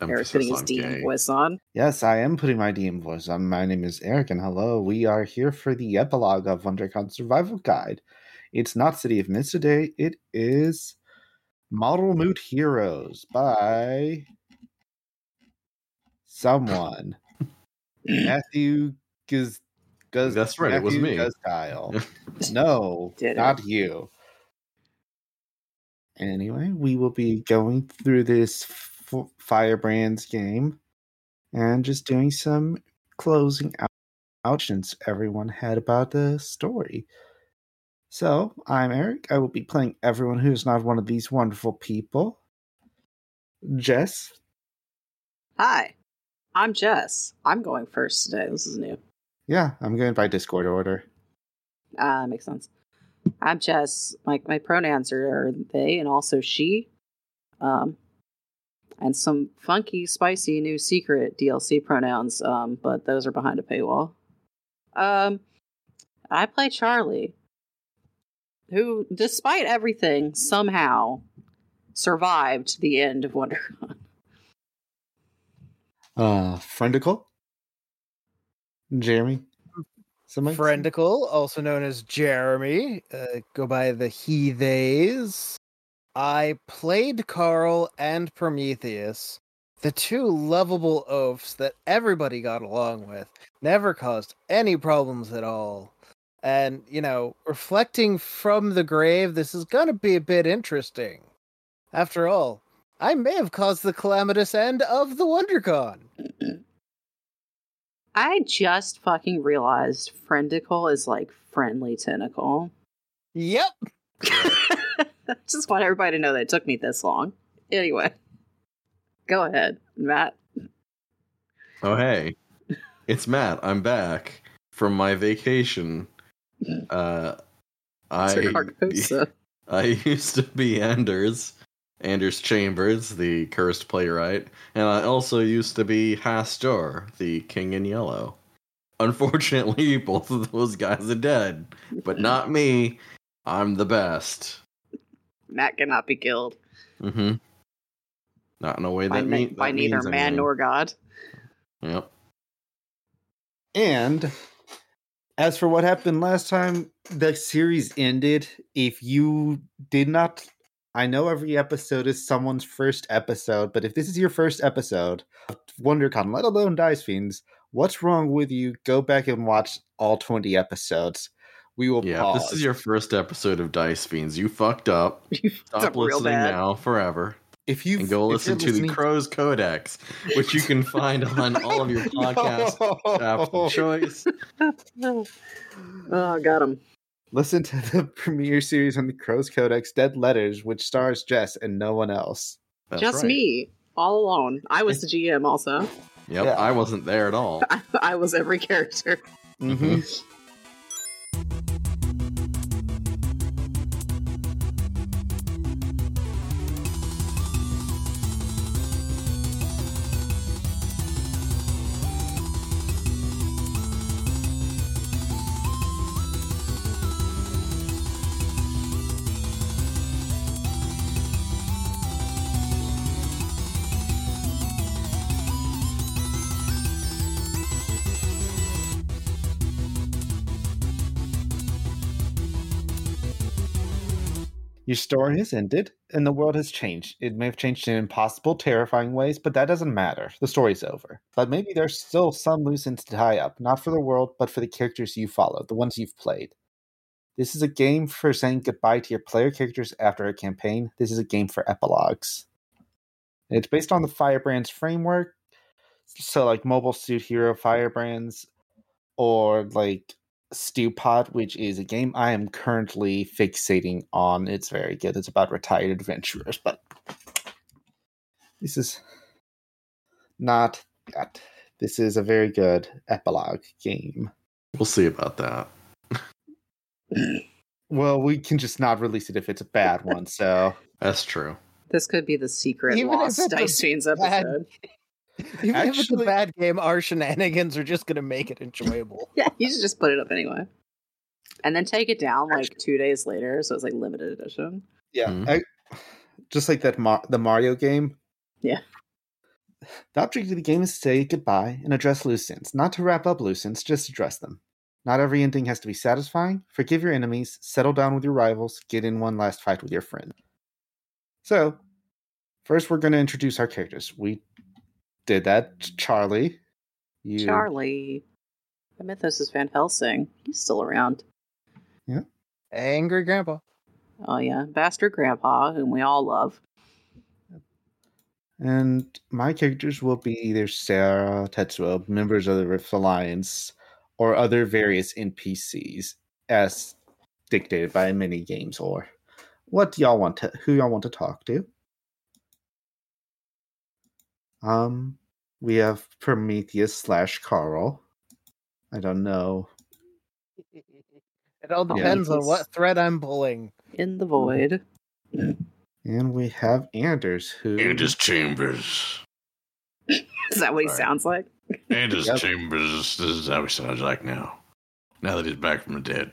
Eric's putting his DM voice on. Yes, I am putting my DM voice on. My name is Eric, and hello. We are here for the epilogue of WonderCon Survival Guide. It's not City of Mist today. It is Maudle Moot Heroes by someone. Matthew Guz. Guz That's right. Matthew it was me. Guzkyle. no, Did not it. you. Anyway, we will be going through this F- Firebrands game and just doing some closing out since everyone had about the story. So, I'm Eric. I will be playing everyone who is not one of these wonderful people. Jess. Hi, I'm Jess. I'm going first today. This is new. Yeah, I'm going by Discord order. Ah, uh, makes sense. I'm Jess. My my pronouns are they and also she. Um, and some funky, spicy new secret DLC pronouns, um, but those are behind a paywall. Um, I play Charlie who, despite everything, somehow survived the end of WonderCon. Uh, Friendical? Jeremy? Somebody? Friendical, also known as Jeremy, uh, go by the he theys. I played Karl and Prometheus, the two lovable oafs that everybody got along with, never caused any problems at all. And, you know, reflecting from the grave, this is going to be a bit interesting. After all, I may have caused the calamitous end of the WonderCon. I just fucking realized Friendical is like friendly tentacle. Yep. just want everybody to know that it took me this long. Anyway, go ahead, Matt. Oh, hey. It's Matt. I'm back from my vacation uh, I I used to be Anders, Anders Chambers, the cursed playwright, and I also used to be Hastur, the king in yellow. Unfortunately, both of those guys are dead, but not me. I'm the best. Matt cannot be killed. Mm-hmm. Not in a way that, by, mean, by neither man anything. nor God. Yep. And as for what happened last time, the series ended. If you did not, I know every episode is someone's first episode, but if this is your first episode of WonderCon, let alone Dice Fiends, what's wrong with you? Go back and watch all 20 episodes. We will yeah, pause. this is your first episode of Dice Fiends. You fucked up. You Stop listening now forever if you and go listen to the Crow's Codex, which you can find on all of your podcast apps of choice. oh, got him. Listen to the premiere series on the Crow's Codex, Dead Letters, which stars Jess and no one else. That's Just right. me, all alone. I was the GM also. Yep, yeah. I wasn't there at all. I, I was every character. Mm-hmm. Your story has ended, and the world has changed. It may have changed in impossible, terrifying ways, but that doesn't matter. The story's over. But maybe there's still some loose ends to tie up, not for the world, but for the characters you follow, the ones you've played. This is a game for saying goodbye to your player characters after a campaign. This is a game for epilogues. It's based on the Firebrands framework. So, like Mobile Suit Hero Firebrands, or like Stewpot, which is a game I am currently fixating on. It's very good. It's about retired adventurers, but this is not that. This is a very good epilogue game. We'll see about that. well, we can just not release it if it's a bad one, so that's true. This could be the secret Even lost Dice Fiends episode. Even Actually, if it's a bad game, our shenanigans are just going to make it enjoyable. yeah, you should just put it up anyway, and then take it down like two days later, so it's like limited edition. Yeah, mm-hmm. I, just like that Mar- the Mario game. Yeah, The object of the game is to say goodbye and address loose ends, not to wrap up loose ends, just address them. Not every ending has to be satisfying. Forgive your enemies, settle down with your rivals, get in one last fight with your friend. So, first we're going to introduce our characters. We did that. Charlie. You... Charlie. The mythos is Van Helsing. He's still around. Yeah. Angry Grandpa. Oh, yeah. Bastard Grandpa, whom we all love. And my characters will be either Sarah, Tetsuo, members of the Rift Alliance, or other various NPCs as dictated by mini games or what do y'all want to who y'all want to talk to? Um we have Prometheus slash Karl. I don't know. It all depends on what thread I'm pulling. In the void. And we have Anders who Anders Chambers. is that what he sounds like? Anders yep. Chambers. This is how he sounds like now. Now that he's back from the dead.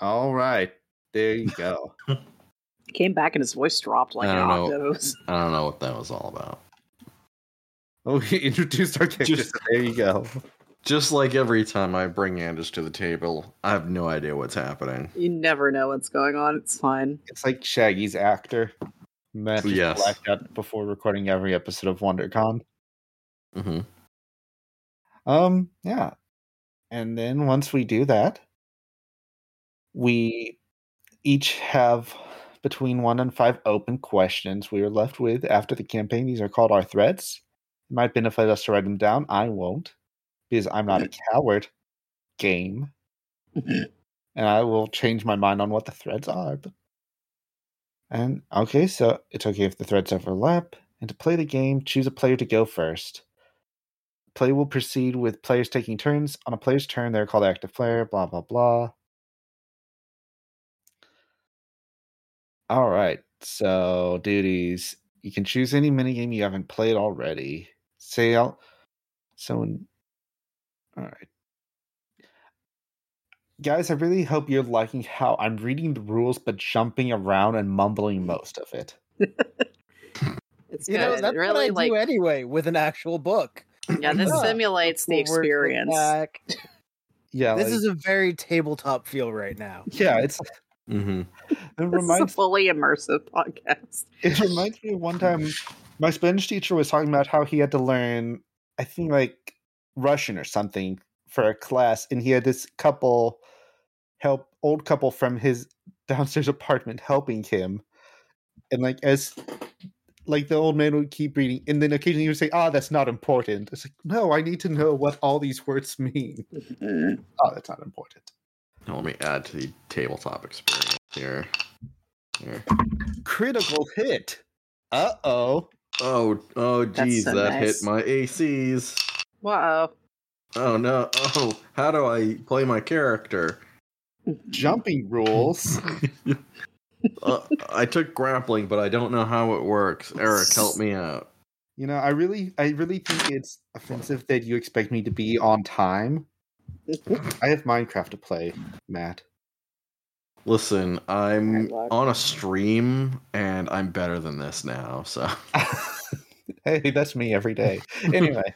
All right. There you go. he came back and his voice dropped like an octopus. I don't know what that was all about. Oh, he introduced our characters. Just, there you go. Just like every time I bring Anders to the table, I have no idea what's happening. You never know what's going on. It's fine. It's like Shaggy's actor. Matt just yes. blacked out before recording every episode of WonderCon. Mm-hmm. Um, yeah. And then once we do that, we each have between one and five open questions we are left with after the campaign. These are called our threads. It might benefit us to write them down. I won't, because I'm not a coward. Game. and I will change my mind on what the threads are. But... And okay, so it's okay if the threads overlap. And to play the game, choose a player to go first. Play will proceed with players taking turns. On a player's turn, they're called active player, blah, blah, blah. All right. So, duties. You can choose any minigame you haven't played already. Say, I'll. So, all right. Guys, I really hope you're liking how I'm reading the rules but jumping around and mumbling most of it. it's you know, that's really what I like... do anyway with an actual book. Yeah, this yeah. simulates the experience. Yeah, this like, is a very tabletop feel right now. Yeah, it's mm-hmm. it reminds fully immersive podcast. It reminds me of one time my Spanish teacher was talking about how he had to learn, I think like Russian or something for a class, and he had this couple help old couple from his downstairs apartment helping him, and like as like the old man would keep reading, and then occasionally he would say, "Ah, oh, that's not important." It's like, no, I need to know what all these words mean. oh, that's not important. Now let me add to the tabletop experience here. Here. Critical hit. Uh oh. Oh, oh, geez, so that nice. hit my ACs. Wow. Oh no! Oh, how do I play my character? Jumping rules. uh, I took grappling, but I don't know how it works. Eric, help me out. You know, I really, I really think it's offensive that you expect me to be on time. I have Minecraft to play, Matt. Listen, I'm on a stream and I'm better than this now. So, hey, that's me every day. Anyway,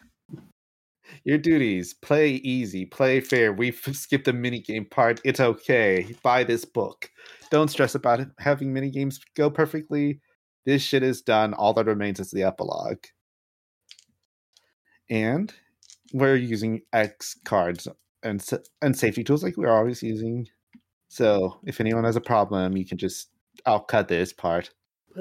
your duties: play easy, play fair. We've skipped the mini game part. It's okay. Buy this book. Don't stress about it. having mini games go perfectly. This shit is done. All that remains is the epilogue. And we're using X cards and and safety tools like we're always using. So if anyone has a problem, you can just I'll cut this part,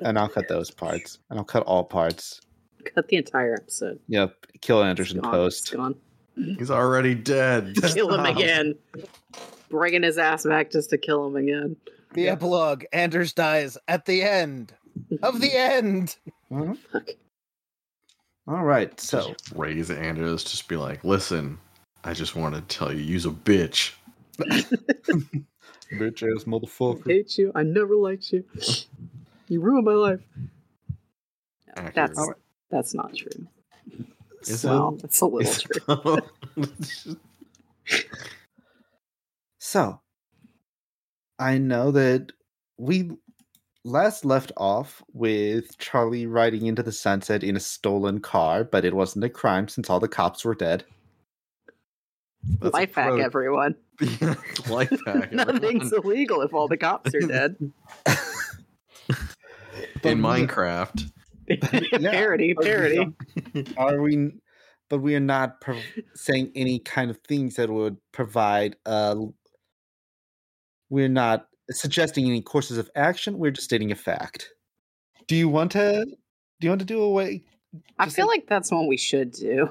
and I'll cut those parts, and I'll cut all parts. Cut the entire episode. Yep, kill Anderson post. gone. He's already dead. kill him again. Bringing his ass back just to kill him again. The yeah. epilogue Anders dies at the end of the end. Mm-hmm. All right, so just raise Anders, just be like, "Listen, I just want to tell you, you's a bitch." bitch ass motherfucker. I hate you. I never liked you. You ruined my life. That's right. That's not true. Is well, it? It's a little true. so, I know that we last left off with Charlie riding into the sunset in a stolen car, but it wasn't a crime since all the cops were dead. That's Life hack, everyone. Life hack. Nothing's illegal if all the cops are dead. In Minecraft. parody, parody. Are we? But we are not pro- saying any kind of things that would provide. Uh, we're not suggesting any courses of action. We're just stating a fact. Do you want to? Do you want to do a way? I feel like, like that's what we should do.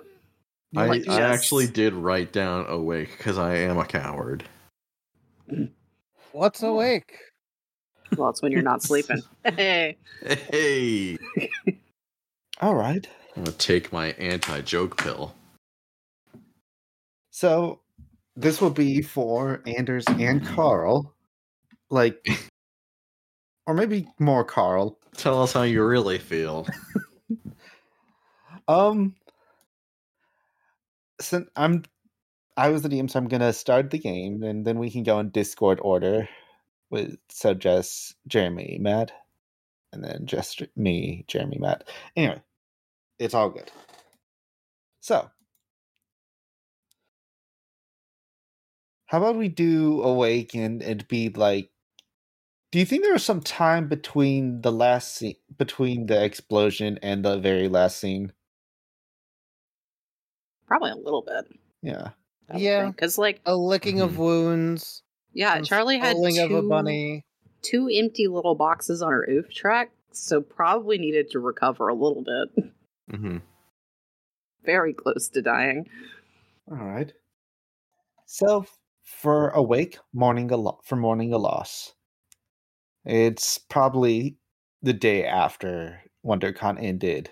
I, like I actually did write down awake because I am a coward. What's awake? Well, it's when you're not sleeping. Hey. Hey. All right. I'm gonna take my anti-joke pill. So, this will be for Anders and Karl like or maybe more Karl. Tell us how you really feel. um so I'm I was the DM, so I'm gonna start the game and then we can go in Discord order with so just Jeremy, Matt, and then just me, Jeremy, Matt. Anyway, it's all good. So how about we do awake and be like do you think there was some time between the last scene, between the explosion and the very last scene? Probably a little bit. Yeah. Yeah, because like a licking mm-hmm. of wounds. Yeah, Charlie had two, of a bunny. two empty little boxes on her oof track, so probably needed to recover a little bit. Mm-hmm. Very close to dying. All right. So for awake, mourning a lot for mourning a loss. It's probably the day after WonderCon ended.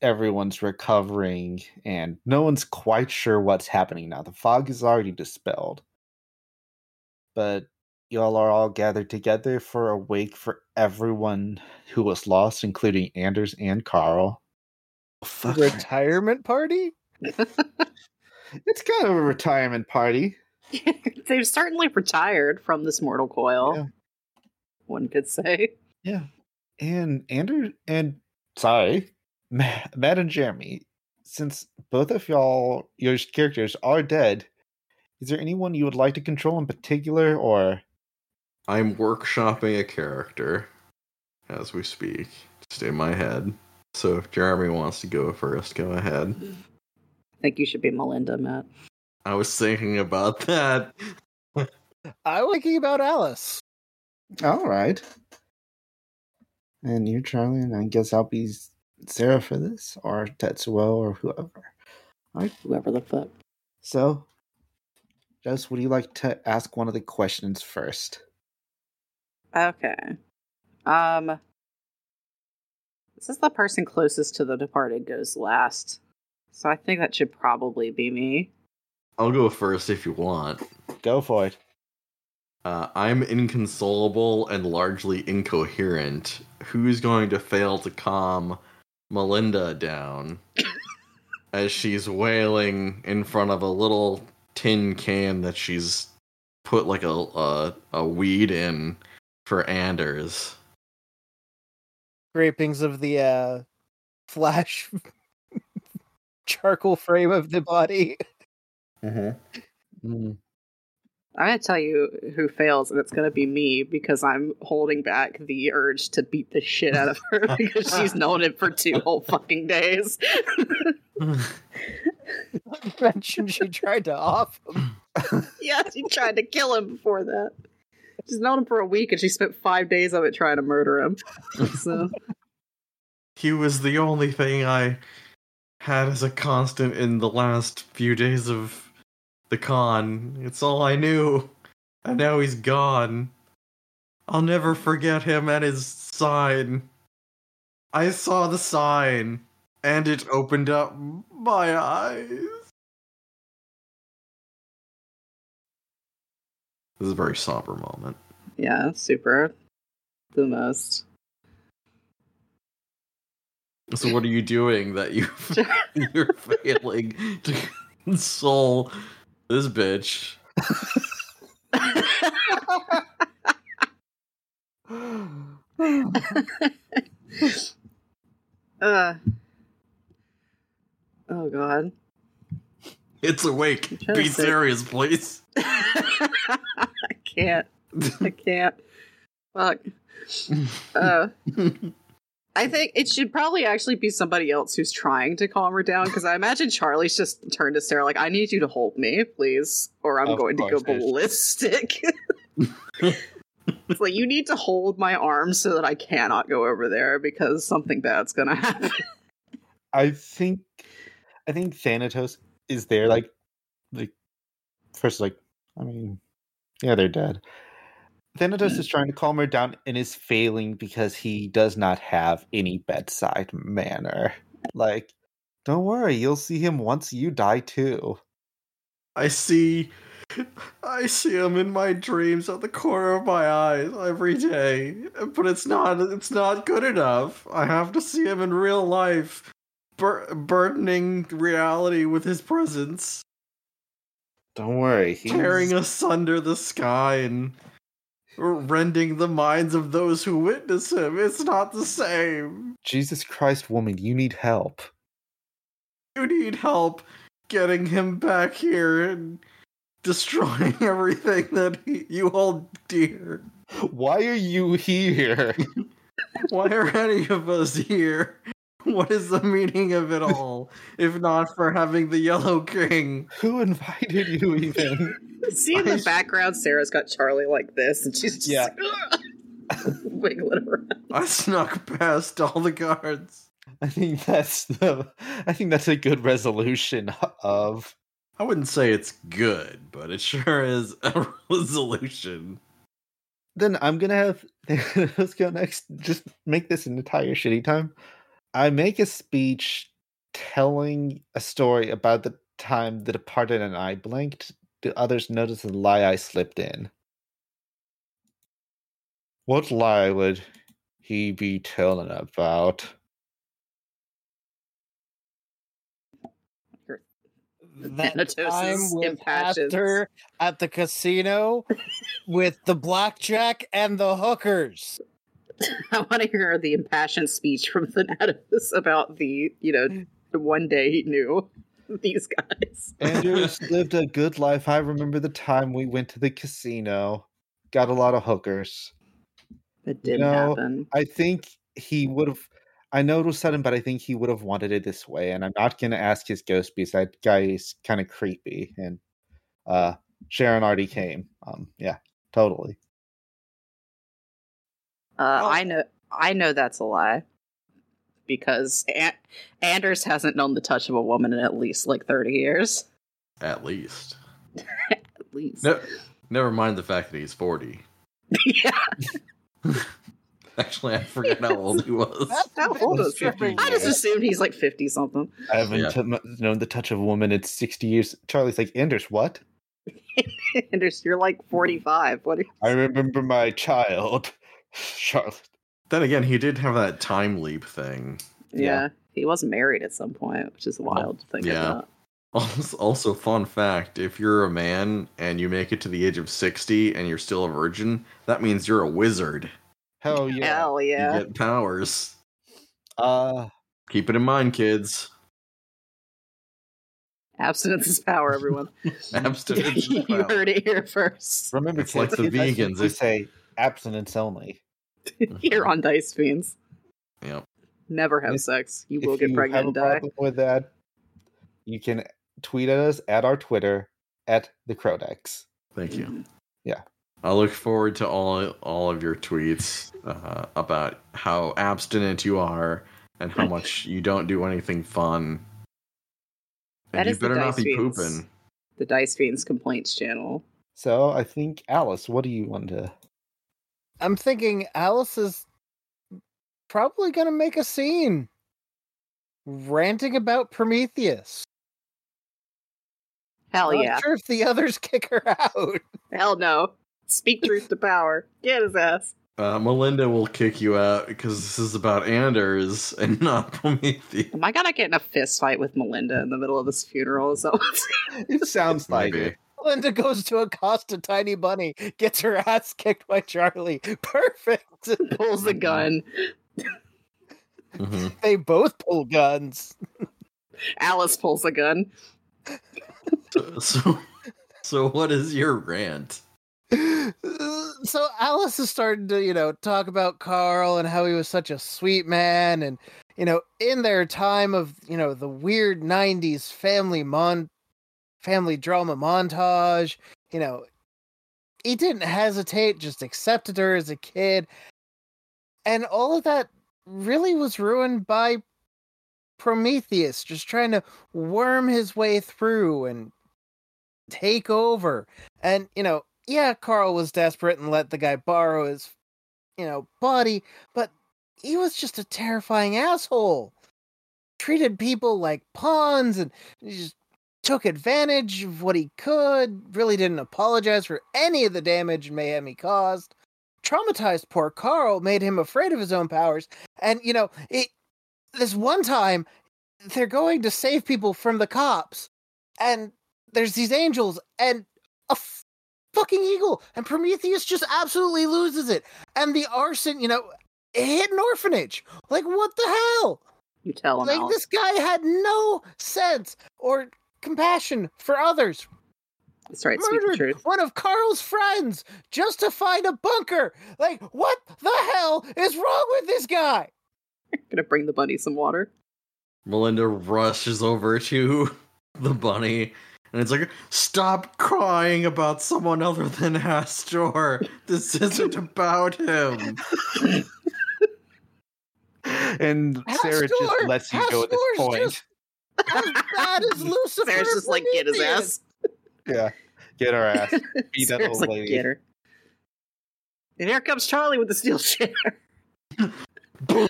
Everyone's recovering, and no one's quite sure what's happening now. The fog is already dispelled. But y'all are all gathered together for a wake for everyone who was lost, including Anders and Karl. Fuck. Retirement party? it's kind of a retirement party. They've certainly retired from this mortal coil. Yeah one could say. Yeah. And Andrew and sorry, Matt, Matt and Jeremy, since both of y'all your characters are dead, is there anyone you would like to control in particular or I'm workshopping a character as we speak. Just in my head. So if Jeremy wants to go first, go ahead. I think you should be Melinda, Matt. I was thinking about that. I was thinking about Alice. All right. And you, Charlie, and I guess I'll be Sarah for this, or Tetsuo, or whoever. All right. Whoever the fuck. So, Jess, would you like to ask one of the questions first? Okay. Um, this is the person closest to the departed goes last. So I think that should probably be me. I'll go first if you want. Go for it. Uh, I'm inconsolable and largely incoherent. Who's going to fail to calm Melinda down as she's wailing in front of a little tin can that she's put like a a, a weed in for Anders? Scrapings of the uh, flash charcoal frame of the body. Mm-hmm. Mm. I'm gonna tell you who fails, and it's gonna be me because I'm holding back the urge to beat the shit out of her because she's known it for two whole fucking days. mentioned she tried to off him. yeah, she tried to kill him before that. She's known him for a week, and she spent five days of it trying to murder him. So he was the only thing I had as a constant in the last few days of the con. It's all I knew. And now he's gone. I'll never forget him and his sign. I saw the sign, and it opened up my eyes. This is a very somber moment. Yeah, super. The most. So what are you doing that you you're failing to console this bitch. uh. Oh god. It's awake. Be serious, please. I can't. I can't. Fuck. Uh, I think it should probably actually be somebody else who's trying to calm her down because I imagine Charlie's just turned to Sarah like, "I need you to hold me, please, or I'm of going to go ballistic." it's like you need to hold my arm so that I cannot go over there because something bad's gonna happen. I think, I think Thanatos is there, like, like first, like, I mean, yeah, they're dead. Thanatos mm. is trying to calm her down and is failing because he does not have any bedside manner. Like, don't worry, you'll see him once you die too. I see I see him in my dreams at the corner of my eyes every day. But it's not it's not good enough. I have to see him in real life, bur- burdening reality with his presence. Don't worry, he's tearing asunder the sky and rending the minds of those who witness him. It's not the same. Jesus Christ, woman, you need help. You need help getting him back here and destroying everything that he, you hold dear. Why are you here? Why are any of us here? What is the meaning of it all, if not for having the Yellow King? Who invited you even? See in the background, Sarah's got Charlie like this, and she's just yeah. wiggling around. I snuck past all the guards. I think that's the. I think that's a good resolution of. I wouldn't say it's good, but it sure is a resolution. Then I'm gonna have let's go next. Just make this an entire shitty time. I make a speech telling a story about the time the departed and I blinked. Do others notice the lie I slipped in? What lie would he be telling about? that time with Astor at the casino with the blackjack and the hookers. I want to hear the impassioned speech from Thanatos about the, you know, the one day he knew these guys. Andrews lived a good life. I remember the time we went to the casino, got a lot of hookers. It didn't you know, happen. I think he would have. I know it was sudden, but I think he would have wanted it this way. And I'm not going to ask his ghost because that guy is kind of creepy. And uh, Sharon already came. Um, yeah, totally. Uh, I know, I know that's a lie because An- Anders hasn't known the touch of a woman in at least like thirty years. At least. at least. No, never mind the fact that he's forty. yeah. Actually, I forget how old he was. how old is he? I just assumed he's like fifty something. I haven't yeah. t- known the touch of a woman in sixty years. Charlie's like Anders, what? Anders, you're like forty-five. What? I remember my child. Charlotte. Then again, he did have that time leap thing. Yeah, yeah. he was married at some point, which is wild to think yeah. about. Also, also, fun fact: if you're a man and you make it to the age of sixty and you're still a virgin, that means you're a wizard. Hell yeah! Hell yeah! You get powers. Uh, keep it in mind, kids. Abstinence is power, everyone. Abstinence. you heard it here first. Remember, it's kids, like the vegans. They say abstinence only. Here on Dice Fiends. Yep. Never have if, sex. You will get pregnant and die. With that, you can tweet at us at our Twitter at the Crodex. Thank you. Yeah. I look forward to all all of your tweets uh, about how abstinent you are and how much you don't do anything fun. And that you better not be Fiends, pooping. The Dice Fiends complaints channel. So I think Alice, what do you want to I'm thinking Alice is probably going to make a scene ranting about Prometheus. Hell Not yeah. sure if the others kick her out. Hell no. Speak truth to power. Get his ass. Uh, Melinda will kick you out because this is about Anders and not Prometheus. Am I gonna get in a fist fight with Melinda in the middle of this funeral? So it sounds like it. Melinda goes to accost a tiny bunny, gets her ass kicked by Charlie. Perfect. Pulls a gun. Mm-hmm. They both pull guns. Alice pulls a gun. So, so, so what is your rant? So Alice is starting to, you know, talk about Karl and how he was such a sweet man, and you know, in their time of, you know, the weird '90s family mon, family drama montage, you know, he didn't hesitate, just accepted her as a kid, and all of that really was ruined by Prometheus just trying to worm his way through and take over. And, you know, yeah, Karl was desperate and let the guy borrow his, you know, body, but he was just a terrifying asshole. Treated people like pawns and just took advantage of what he could, really didn't apologize for any of the damage and mayhem he caused. Traumatized poor Karl, made him afraid of his own powers. And, you know, it, this one time, they're going to save people from the cops, and there's these angels, and a f- fucking eagle, and Prometheus just absolutely loses it. And the arson, you know, hit an orphanage. Like, what the hell? You tell him. Like, this guy had no sense or compassion for others. That's right. Murdered one of Karl's friends just to find a bunker. Like, what the hell is wrong with this guy? I'm Gonna bring the bunny some water. Melinda rushes over to the bunny and it's like, stop crying about someone other than Hastur. This isn't about him. and Sarah Astor, just lets you go at this point. Just as bad as Lucifer. Sarah's just like, get his ass. Yeah, get her ass. Beat that old like, lady. Get her. And here comes Charlie with the steel chair.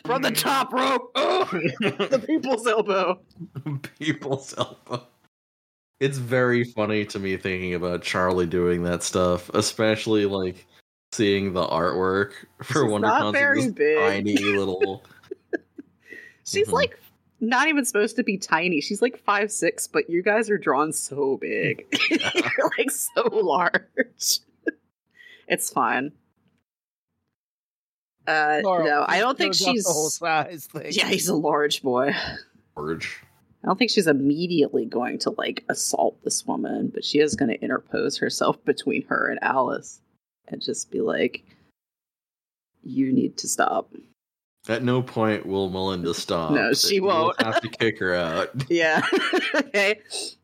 From the top rope. Oh, the people's elbow. people's elbow. It's very funny to me thinking about Charlie doing that stuff, especially like seeing the artwork for She's Wonder not very big. tiny little. She's Mhm. like not even supposed to be tiny. She's like five six, but you guys are drawn so big. You're like so large. it's fine. Uh, Karl no, I don't think she's. the whole size thing. Yeah, he's a large boy. Large. I don't think she's immediately going to like assault this woman, but she is going to interpose herself between her and Alice and just be like, "You need to stop." At no point will Melinda stop. No, she You'll won't. have to kick her out. Yeah. okay.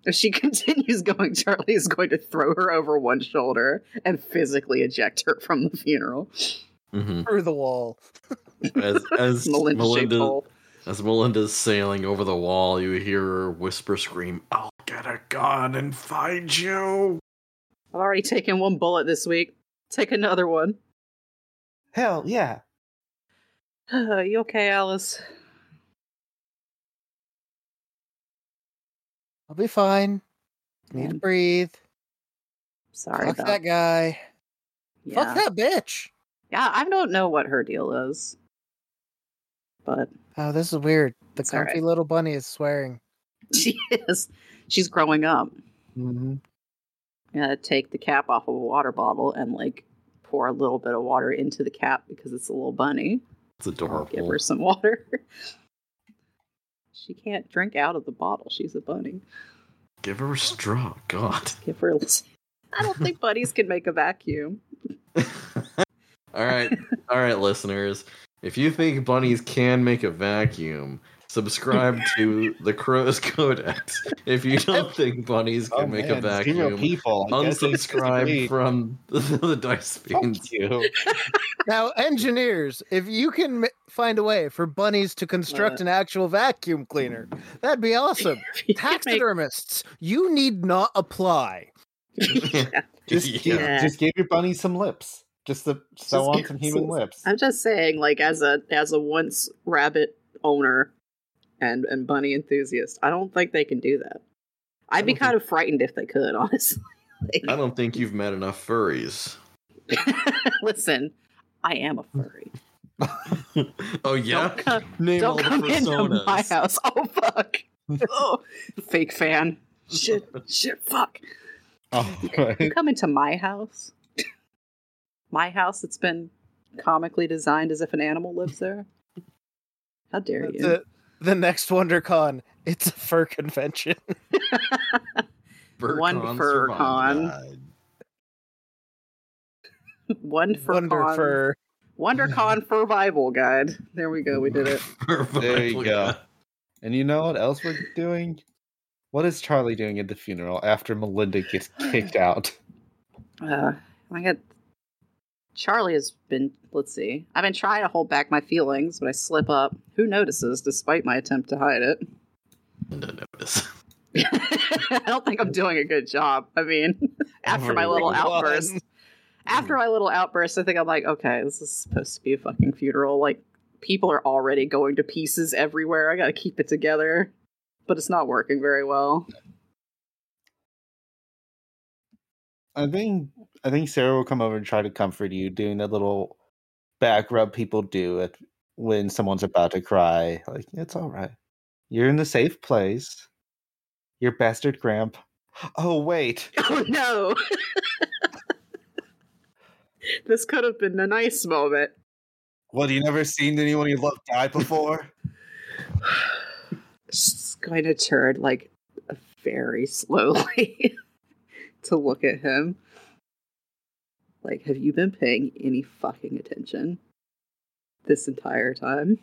If she continues going, Charlie is going to throw her over one shoulder and physically eject her from the funeral. hmm through the wall. As as Melinda, Melinda, as Melinda's sailing over the wall, you hear her whisper, "Scream! I'll get a gun and find you." I've already taken one bullet this week. Take another one. Hell yeah. you okay, Alice? I'll be fine. Need to breathe. Sorry Fuck about that guy. Yeah. Fuck that bitch. yeah, I don't know what her deal is. But Oh, this is weird. The It's comfy right. little bunny is swearing. she is. She's growing up. Mm-hmm. gonna take the cap off of a water bottle and like pour a little bit of water into the cap because it's a little bunny. It's I'll adorable. give her some water. she can't drink out of the bottle. She's a bunny. Give her a straw. God. Give her. A I don't think bunnies can make a vacuum. all right, all right, listeners. If you think bunnies can make a vacuum, subscribe to the Crow's Codex. If you don't think bunnies can Oh, make man, a vacuum, people. I guess I unsubscribe from the, the Dice Fiends. Fuck you. Now, engineers, if you can m- find a way for bunnies to construct Uh. an actual vacuum cleaner, that'd be awesome. You can make- Taxidermists, you need not apply. Just, Yeah. give, just give your bunny some lips. Just to sew Just on some human some- lips. I'm just saying, like as a as a once rabbit owner and and bunny enthusiast, I don't think they can do that. I'd be don't kind of frightened if they could, honestly. I don't think you've met enough furries. Listen, I am a furry. oh yeah, Don't come, name don't the come into personas. my house. Oh fuck! oh, fake fan. Shit, shit, fuck. Oh, right. You come into my house. my house that's been comically designed as if an animal lives there. How dare you? The, the next WonderCon, it's a fur convention. One fur con. One fur Wonder con. Fur. WonderCon Survival Guide. There we go. We did it. there you go. And you know what else we're doing? What is Charlie doing at the funeral after Melinda gets kicked out? Uh, I got Charlie has been. Let's see. I've been trying to hold back my feelings, but I slip up. Who notices, despite my attempt to hide it? Melinda notice. I don't think I'm doing a good job. I mean, after my little outburst, after my little outburst, I think I'm like, okay, this is supposed to be a fucking funeral. Like, people are already going to pieces everywhere. I got to keep it together, but it's not working very well. I think I think Sarah will come over and try to comfort you, doing the little back rub people do at, when someone's about to cry. Like it's all right. You're in the safe place. Your bastard Gramp. Oh wait. Oh no. this could have been a nice moment. What, you never seen anyone you love die before? Just going to turn like very slowly to look at him. Like, have you been paying any fucking attention this entire time?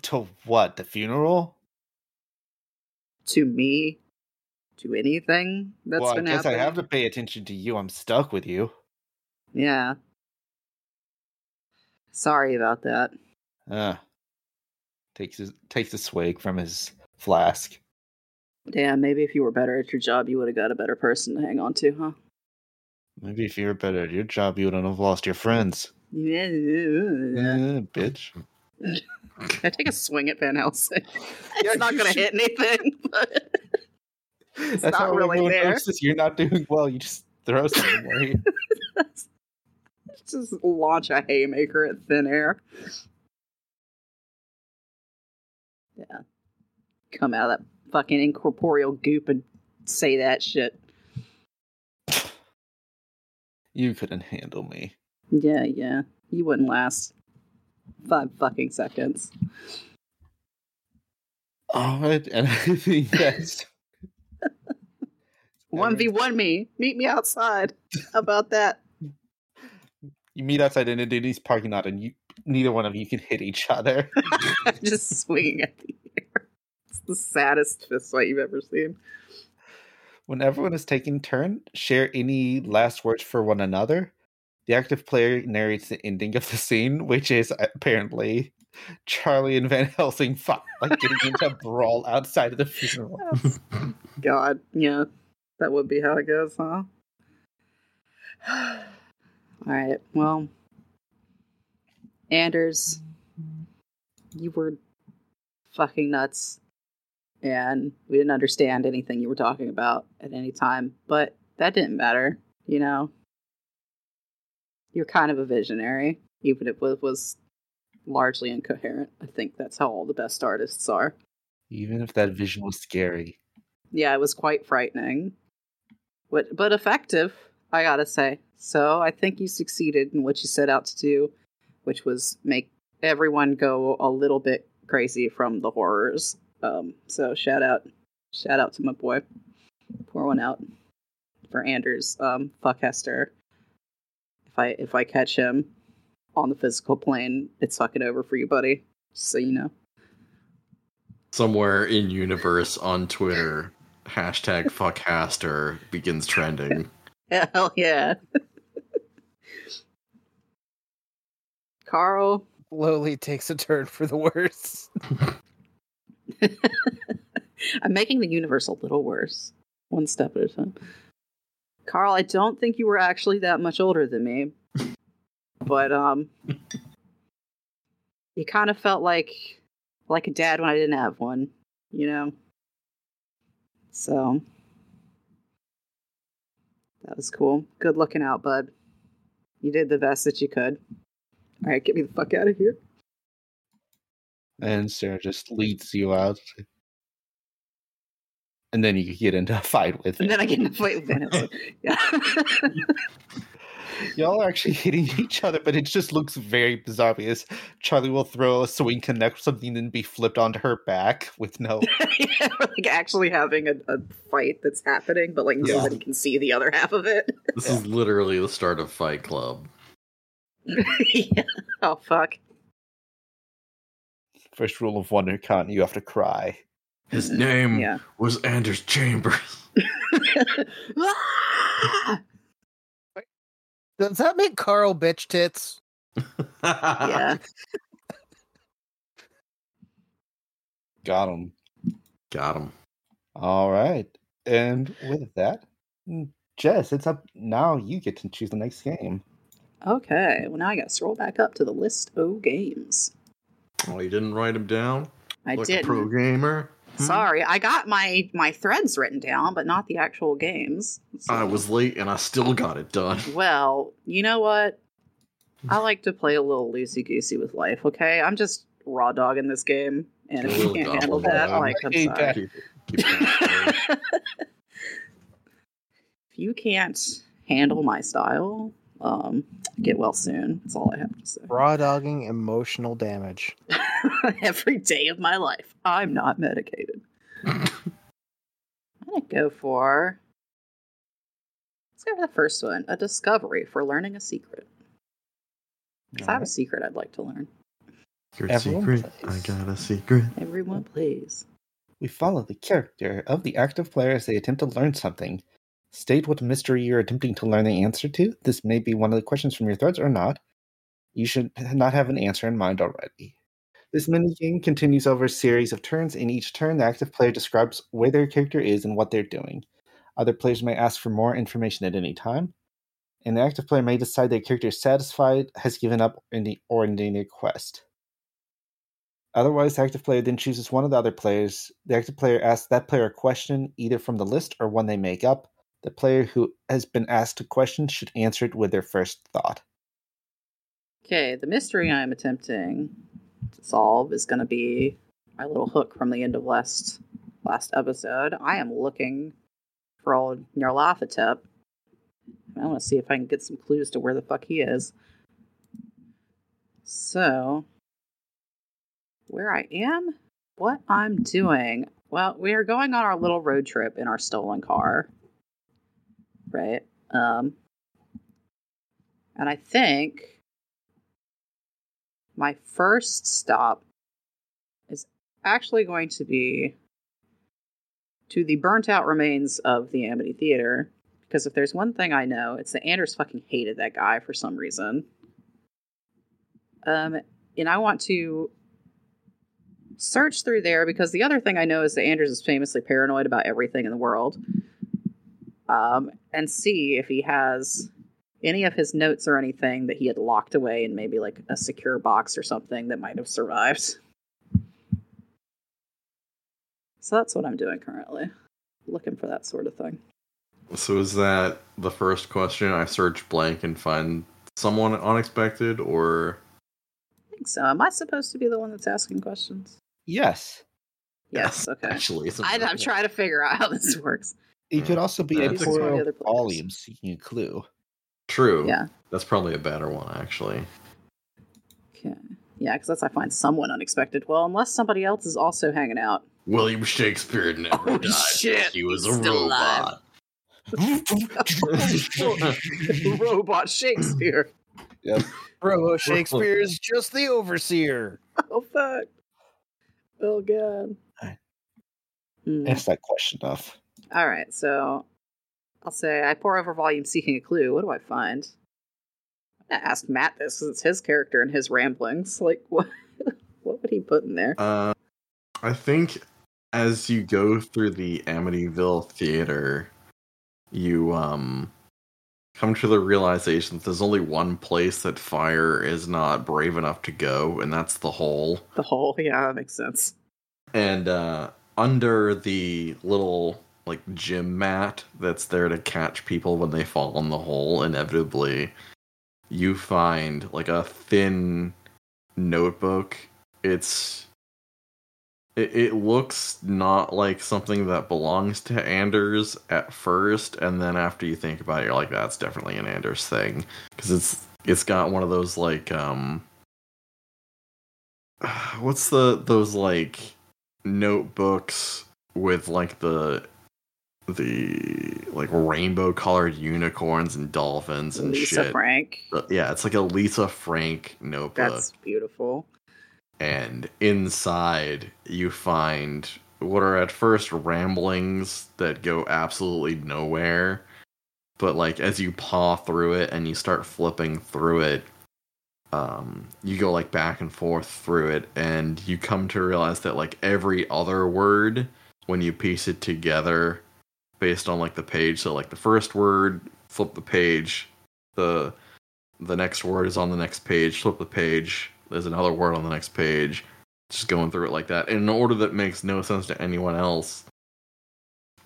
To what? The funeral? To me? To anything that's well, been I guess happening? I have to pay attention to you. I'm stuck with you. Yeah. Sorry about that. Uh, takes his, takes a swig from his flask. Damn, maybe if you were better at your job, you would have got a better person to hang on to, huh? Maybe if you were better at your job, you wouldn't have lost your friends. Yeah, yeah bitch. I take a swing at Van Helsing. It's yeah, not going to hit anything, but it's That's not really there. You're not doing well. You just throw something away. just launch a haymaker at thin air. Yeah. Come out of that fucking incorporeal goop and say that shit. You couldn't handle me. Yeah, yeah. You wouldn't last five fucking seconds. Alright, and I think that's 1v1 me. Meet me outside. How about that? You meet outside in a Denny's parking lot and you neither one of you can hit each other. Just swinging at the air. It's the saddest fist fight you've ever seen. When everyone is taking turn, share any last words for one another. The active player narrates the ending of the scene, which is apparently Charlie and Van Helsing fought, like getting into a brawl outside of the funeral. Oh God, yeah, that would be how it goes, huh? All right, well, Anders, you were fucking nuts and we didn't understand anything you were talking about at any time, but that didn't matter, you know. You're kind of a visionary, even if it was largely incoherent. I think that's how all the best artists are. Even if that vision was scary. Yeah, it was quite frightening. But but effective, I gotta say. So I think you succeeded in what you set out to do, which was make everyone go a little bit crazy from the horrors um, so shout out, shout out to my boy. Pour one out for Anders. Um, fuck Hastur. If I if I catch him on the physical plane, it's fucking over for you, buddy. Just so you know. Somewhere in universe on Twitter, hashtag fuck Hastur begins trending. Hell yeah. Karl slowly takes a turn for the worse. I'm making the universe a little worse, one step at a time. Karl, I don't think you were actually that much older than me, but um, you kind of felt like like a dad when I didn't have one, you know. So that was cool. Good looking out, bud. You did the best that you could. All right, get me the fuck out of here. And Sarah just leads you out. and then you get into a fight with and then I get into a fight with Vanessa. yeah. Y'all are actually hitting each other, but it just looks very bizarre because Charlie will throw a swing connect something and be flipped onto her back with no yeah, like actually having a, a, fight that's happening, but like yeah. nobody can see the other half of it. This yeah. is literally the start of Fight Club. yeah. Oh fuck. First rule of WonderCon, you have to cry. His name yeah. was Anders Chambers. Does that make Karl bitch tits? yeah. Got him. Got him. All right. And with that, mm, Jess, it's up now. You get to choose the next game. Okay. Well, now I got to scroll back up to the list of games. Oh, you didn't write them down? I like did. pro gamer. Hmm? Sorry, I got my my threads written down, but not the actual games. So. I was late and I still got it done. Well, you know what? I like to play a little loosey goosey with life. Okay, I'm just raw dog in this game, and if you can't handle that, like I'm sorry. if you can't handle my style, um, get well soon. That's all I have to say. Raw dogging emotional damage. Every day of my life. I'm not medicated. I'm gonna go for let's go for the first one. A discovery for learning a secret. Because I have a secret I'd like to learn. Your secret? Plays. I got a secret. Everyone plays. We follow the character of the active player as they attempt to learn something. State what mystery you're attempting to learn the answer to. This may be one of the questions from your threads or not. You should not have an answer in mind already. This minigame continues over a series of turns. In each turn, the active player describes where their character is and what they're doing. Other players may ask for more information at any time, and the active player may decide their character is satisfied, has given up, or ending their quest. Otherwise, the active player then chooses one of the other players. The active player asks that player a question, either from the list or one they make up. The player who has been asked a question should answer it with their first thought. Okay, the mystery I'm attempting to solve is going to be my little hook from the end of last last episode. I am looking for old Nyarlathotep. I want to see if I can get some clues to where the fuck he is. So, where I am, what I'm doing. Well, we are going on our little road trip in our stolen car right? Um, and I think my first stop is actually going to be to the burnt out remains of the Amity Theater. Because if there's one thing I know, it's that Anders fucking hated that guy for some reason. Um, and I want to search through there because the other thing I know is that Anders is famously paranoid about everything in the world um, and see if he has any of his notes or anything that he had locked away in maybe like a secure box or something that might have survived. So that's what I'm doing currently. Looking for that sort of thing. So is that the first question? I search blank and find someone unexpected or I think so. Am I supposed to be the one that's asking questions? Yes. Yes, okay. Actually, I, am trying to figure out how this works. It could also be a poor volume seeking a clue. True. Yeah. That's probably a better one, actually. Okay. Yeah, because that's I find someone unexpected. Well, unless somebody else is also hanging out. William Shakespeare never oh, died. Shit. He was a robot. robot Shakespeare. Yep. Robo Shakespeare is just the overseer. Oh fuck. Oh god. Mm. Ask that question off. All right, so I'll say I pour over volume seeking a clue. What do I find? I asked Matt this because it's his character and his ramblings. Like, what? what would he put in there? Uh, I think as you go through the Amityville theater, you um come to the realization that there's only one place that fire is not brave enough to go, and that's the hole. The hole, yeah, that makes sense. And uh, under the little like gym mat that's there to catch people when they fall in the hole inevitably you find like a thin notebook. It's it, it looks not like something that belongs to Anders at first, and then after you think about it, you're like, that's definitely an Anders thing. Because it's it's got one of those like um, what's the those like notebooks with like the the like rainbow colored unicorns and dolphins and Lisa shit. Frank. Yeah, it's like a Lisa Frank notebook. That's beautiful and inside you find what are at first ramblings that go absolutely nowhere but like as you paw through it and you start flipping through it um, you go like back and forth through it and you come to realize that like every other word when you piece it together based on like the page so like the first word flip the page the the next word is on the next page flip the page there's another word on the next page. Just going through it like that in an order that makes no sense to anyone else.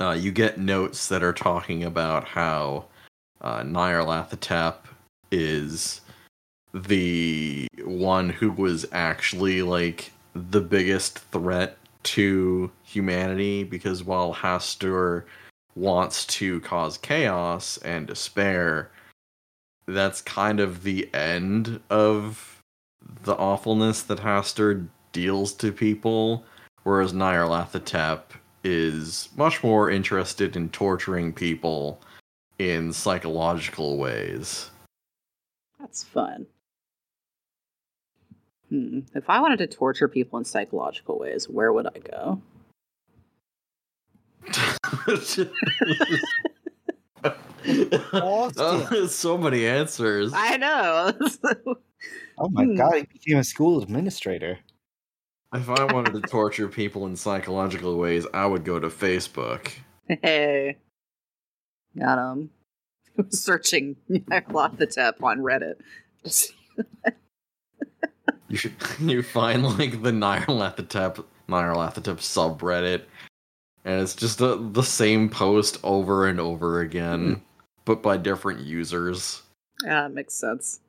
Uh, you get notes that are talking about how uh, Nyarlathotep is the one who was actually like the biggest threat to humanity because while Hastur wants to cause chaos and despair, that's kind of the end of the awfulness that Hastur deals to people, whereas Nyarlathotep is much more interested in torturing people in psychological ways. That's fun. Hmm. If I wanted to torture people in psychological ways, where would I go? Oh, so many answers. I know. Oh my hmm. god, he became a school administrator. If I wanted to torture people in psychological ways, I would go to Facebook. Hey. Got him. Searching Nyarlathotep on Reddit. you should you find like the Nyarlathotep Nyarlathotep subreddit and it's just a, the same post over and over again, mm. but by different users. Yeah, it makes sense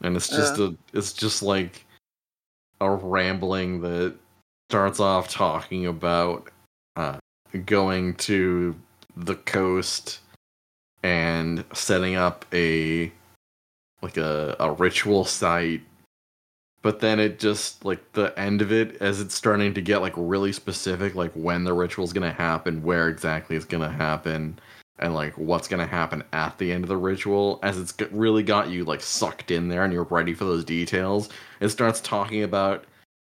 and it's just uh. a it's just like a rambling that starts off talking about uh, going to the coast and setting up a like a, a ritual site but then it just like the end of it as it's starting to get like really specific like when the ritual's gonna happen where exactly it's gonna happen and like what's gonna happen at the end of the ritual as it's really got you like sucked in there and you're ready for those details it starts talking about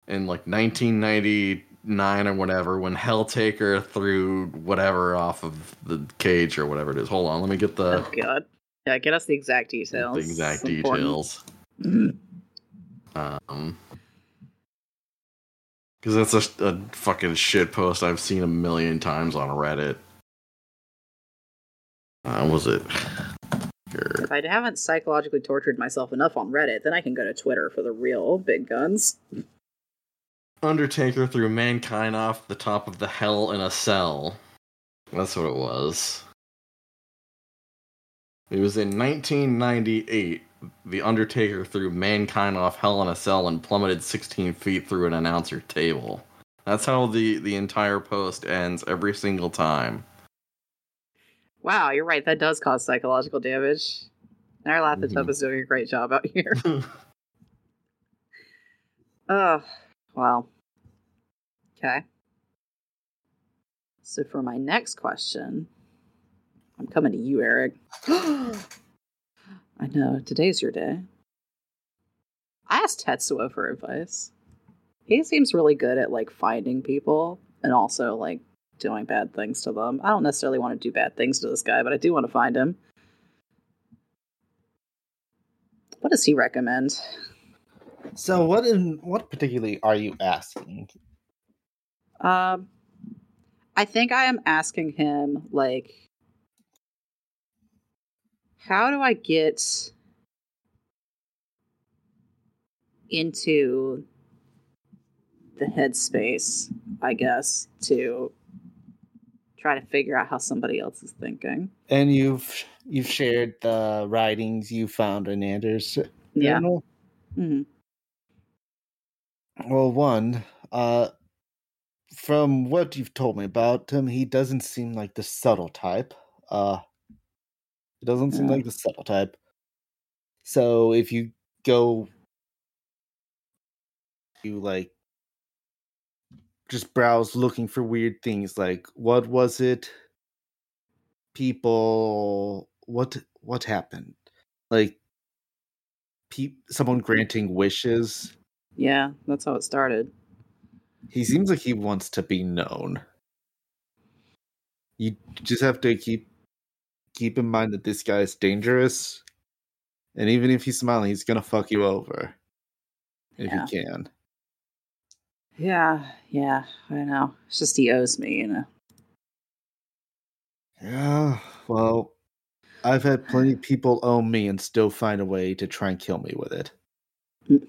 in like 1999 or whatever when helltaker threw whatever off of the cage or whatever it is. Hold on let me get the oh god. Yeah get us the exact details the exact details. Mm-hmm. Um because that's a, a fucking shit post i've seen a million times on reddit uh, was it? If I haven't psychologically tortured myself enough on Reddit, then I can go to Twitter for the real big guns. Undertaker threw mankind off the top of the hell in a cell. That's what it was. It was in 1998. The Undertaker threw mankind off hell in a cell and plummeted 16 feet through an announcer table. That's how the, the entire post ends every single time. Wow, you're right. That does cause psychological damage. Nyarlathotep mm-hmm. is doing a great job out here. oh, wow. Okay. So for my next question, I'm coming to you, Eric. I know, today's your day. I asked Tetsuo for advice. He seems really good at like finding people and also like doing bad things to them. I don't necessarily want to do bad things to this guy, but I do want to find him. What does he recommend? So, what in what particularly are you asking? Um, I think I am asking him like, how do I get into the headspace? I guess to try to figure out how somebody else is thinking. And you've you've shared the writings you found in Anders' yeah. journal. Mm-hmm. Well, one, Uh, from what you've told me about him, he doesn't seem like the subtle type. Uh, it doesn't seem like the subtle type. So if you go, you like just browse looking for weird things like what was it? People what what happened? Like pe- someone granting wishes? Yeah that's how it started. He seems like he wants to be known. You just have to keep keep in mind that this guy is dangerous and even if he's smiling he's gonna fuck you over if yeah. he can yeah, yeah, I know. It's just he owes me, you know. Yeah, well, I've had plenty of people owe me and still find a way to try and kill me with it. Mm.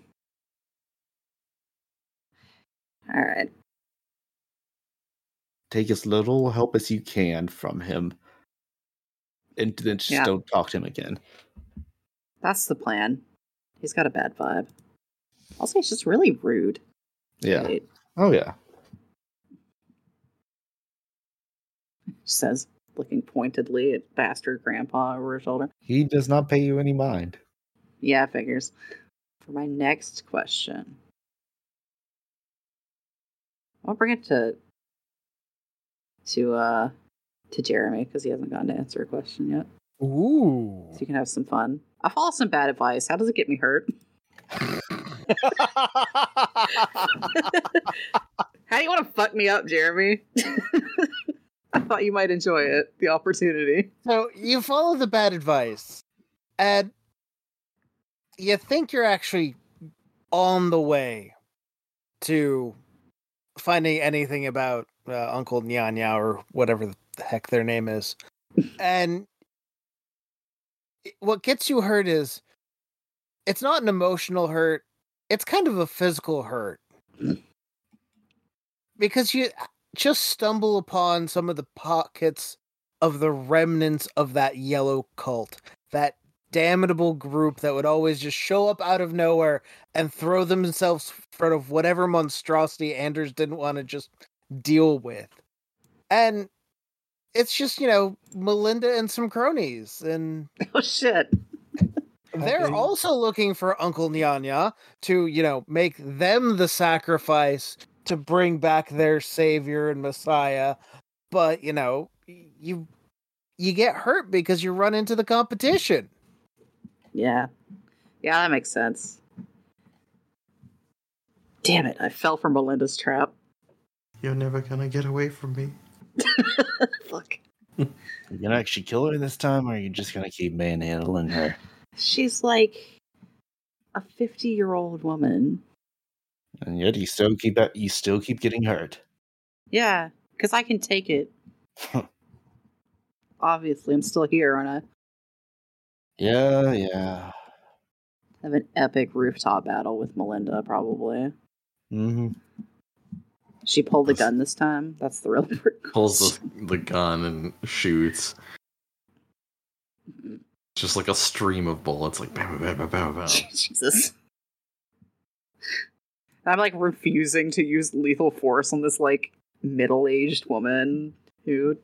All right. Take as little help as you can from him, and then just yeah. don't talk to him again. That's the plan. He's got a bad vibe. Also, he's just really rude. Yeah. Right? Oh yeah. She says, looking pointedly at bastard grandpa over his shoulder. He does not pay you any mind. Yeah, figures. For my next question, I'll bring it to to uh to Jeremy because he hasn't gotten to answer a question yet. Ooh. So you can have some fun. I follow some bad advice. How does it get me hurt? How do you want to fuck me up, Jeremy? I thought you might enjoy it, the opportunity. So you follow the bad advice, and you think you're actually on the way to finding anything about uh, Uncle Nyanya or whatever the heck their name is. and what gets you hurt is it's not an emotional hurt it's kind of a physical hurt mm. because you uh, just stumble upon some of the pockets of the remnants of that yellow cult, that damnable group that would always just show up out of nowhere and throw themselves in front of whatever monstrosity Anders didn't want to just deal with. And it's just, you know, Melinda and some cronies and Oh shit. They're also looking for Uncle Nyanya to, you know, make them the sacrifice to bring back their savior and messiah. But, you know, you you get hurt because you run into the competition. Yeah. Yeah, that makes sense. Damn it, I fell for Melinda's trap. You're never gonna get away from me. Fuck. you gonna actually kill her this time, or are you just gonna keep manhandling her? She's like a 50 year old woman. And yet you still keep you still keep getting hurt. Yeah, because I can take it. Obviously, I'm still here, aren't I? Yeah, yeah. Have an epic rooftop battle with Melinda, probably. Mm-hmm. She pulled the gun this time. That's the real. Pulls the, the gun and shoots. Just like a stream of bullets, like bam, bam, bam, bam, bam. Jesus. I'm like refusing to use lethal force on this like middle-aged woman who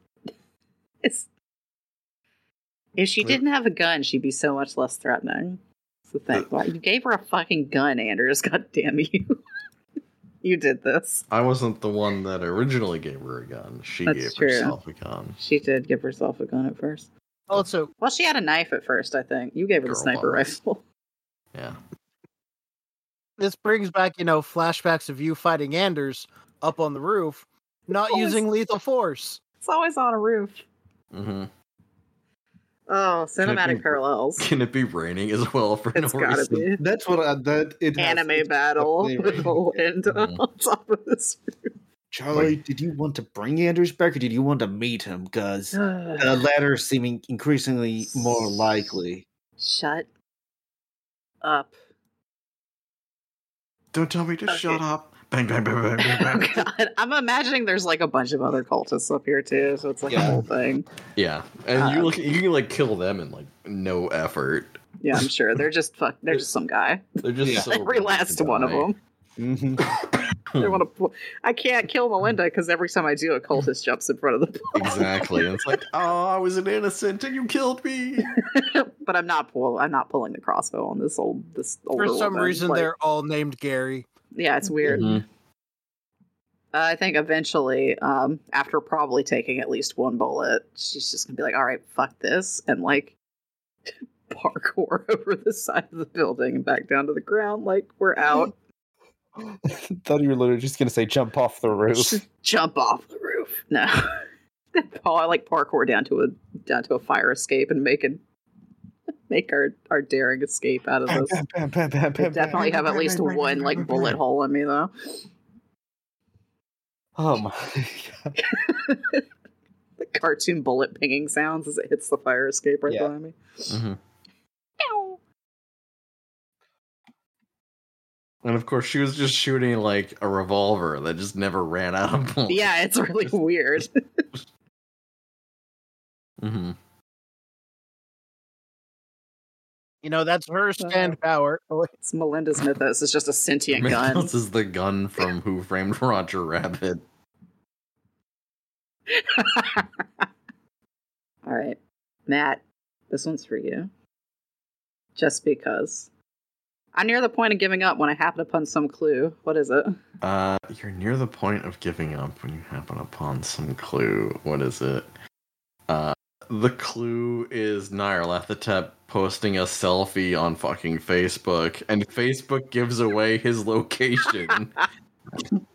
is. If she didn't have a gun, she'd be so much less threatening. That's the thing. Uh, Why you gave her a fucking gun, Anders? God damn you! You did this. I wasn't the one that originally gave her a gun. She That's gave true. herself a gun. She did give herself a gun at first. Also, well, she had a knife at first. I think you gave her the sniper rifle. Yeah. This brings back, you know, flashbacks of you fighting Anders up on the roof, not always, using lethal force. It's always on a roof. Mm-hmm. Oh, cinematic be, parallels. Can it be raining as well for it's no gotta reason? Be. That's what I, that it anime battle with the wind mm-hmm. on top of this roof. Charlie, did you want to bring Anders back or did you want to meet him? Because the latter seeming increasingly more likely. Shut up. Don't tell me to okay. shut up. Bang, bang, bang, bang, bang, bang. Oh God. I'm imagining there's like a bunch of other cultists up here too, so it's like yeah. a whole thing. Yeah, and um, you look, you can like kill them in like no effort. Yeah, I'm sure they're just fuck. They're just some guy. They're just yeah. so every last one of them. Mm-hmm. I want to. I can't kill Melinda because every time I do, a cultist jumps in front of the. Exactly, and it's like, oh, I was an innocent, and you killed me. but I'm not pull. I'm not pulling the crossbow on this old. This for some woman. reason like, they're all named Gary. Yeah, it's weird. Mm-hmm. Uh, I think eventually, um, after probably taking at least one bullet, she's just gonna be like, "All right, fuck this," and like parkour over the side of the building and back down to the ground. Like we're out. thought you were literally just gonna say jump off the roof. Just jump off the roof. No. oh, I like parkour down to a down to a fire escape and make it make our our daring escape out of this. Bam, bam, bam, definitely have at least one like bullet hole in me though. Oh my god. the cartoon bullet pinging sounds as it hits the fire escape right yeah. behind me. Mm-hmm. And of course, she was just shooting like a revolver that just never ran out of bullets. Yeah, it's really weird. mm-hmm. You know, that's her stand uh, power. It's Melinda's mythos. It's just a sentient gun. This is the gun from Who Framed Roger Rabbit. All right, Matt, this one's for you. Just because. I'm near the point of giving up when I happen upon some clue. What is it? Uh, you're near the point of giving up when you happen upon some clue. What is it? Uh, the clue is Nyarlathotep posting a selfie on fucking Facebook, and Facebook gives away his location.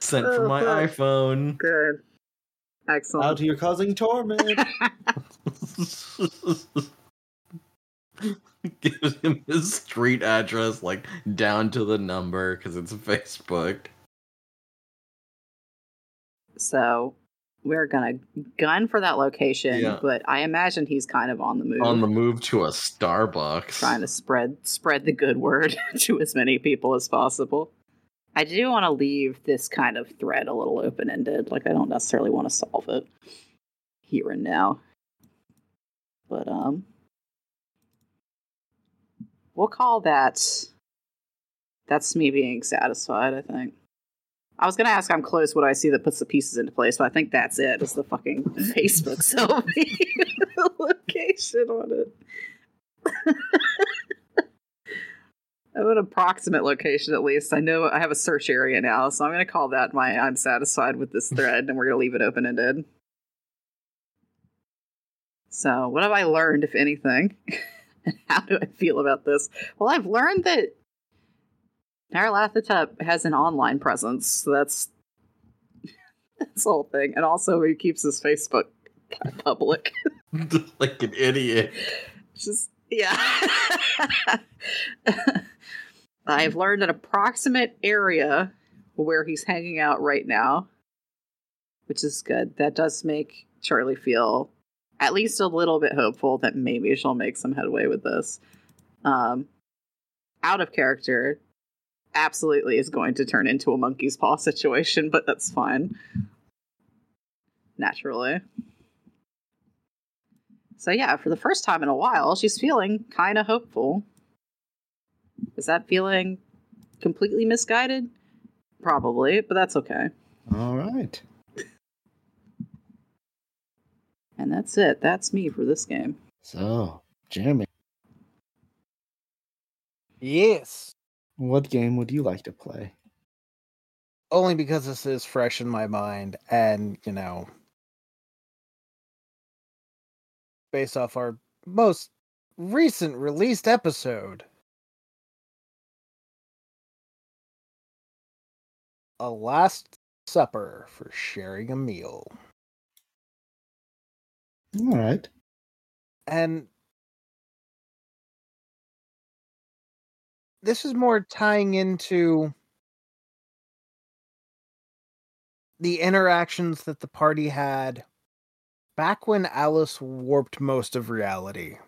Sent from my oh, iPhone. Good. Excellent. Out here causing torment. Gives him his street address, like down to the number, because it's Facebook. So we're gonna gun for that location, yeah. but I imagine he's kind of on the move. On the move to a Starbucks, trying to spread spread the good word to as many people as possible. I do want to leave this kind of thread a little open ended. Like I don't necessarily want to solve it here and now. But um we'll call that that's me being satisfied, I think. I was gonna ask I'm close what I see that puts the pieces into place, but I think that's it. it. Is the fucking Facebook selfie location on it. I have an approximate location at least. I know I have a search area now, so I'm to call that my I'm satisfied with this thread, and we're to leave it open ended. So, what have I learned, if anything? And how do I feel about this? Well, I've learned that Nyarlathotep has an online presence, so that's the whole thing. And also, he keeps his Facebook public, like an idiot. Just yeah. I've learned an approximate area where he's hanging out right now, which is good. That does make Charlie feel at least a little bit hopeful that maybe she'll make some headway with this. Um, out of character, absolutely is going to turn into a monkey's paw situation, but that's fine. Naturally. So, yeah, for the first time in a while, she's feeling kind of hopeful. Is that feeling completely misguided? Probably, but that's okay. All right. And that's it. That's me for this game. So, Jeremy. Yes. What game would you like to play? Only because this is fresh in my mind and, you know, based off our most recent released episode. a last supper for sharing a meal. All right. And this is more tying into the interactions that the party had back when Alice warped most of reality.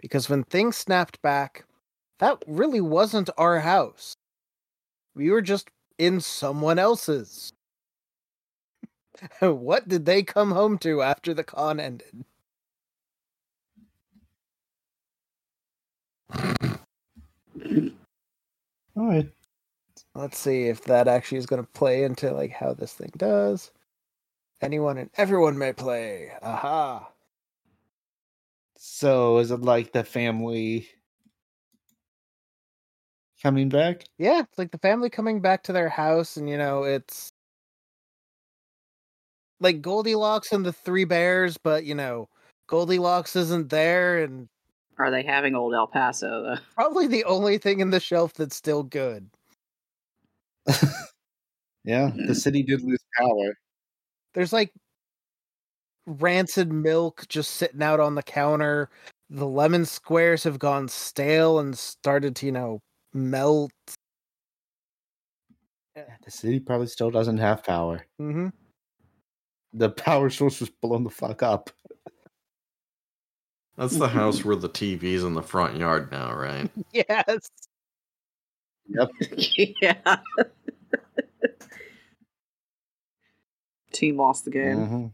Because when things snapped back, that really wasn't our house. We were just in someone else's. what did they come home to after the con ended? All right. Let's see if that actually is going to play into like how this thing does. Anyone and everyone may play. Aha. So is it like the family coming back? Yeah, it's like the family coming back to their house and you know, it's like Goldilocks and the Three Bears, but you know, Goldilocks isn't there, and are they having old El Paso though? Probably the only thing in the shelf that's still good. yeah, the city did lose power. There's like rancid milk just sitting out on the counter. The lemon squares have gone stale and started to, you know, melt. The city probably still doesn't have power. Mm-hmm. The power source was blown the fuck up. That's the house where the TV's in the front yard now, right? Yes. Yep. yeah. Team lost the game. Mm-hmm.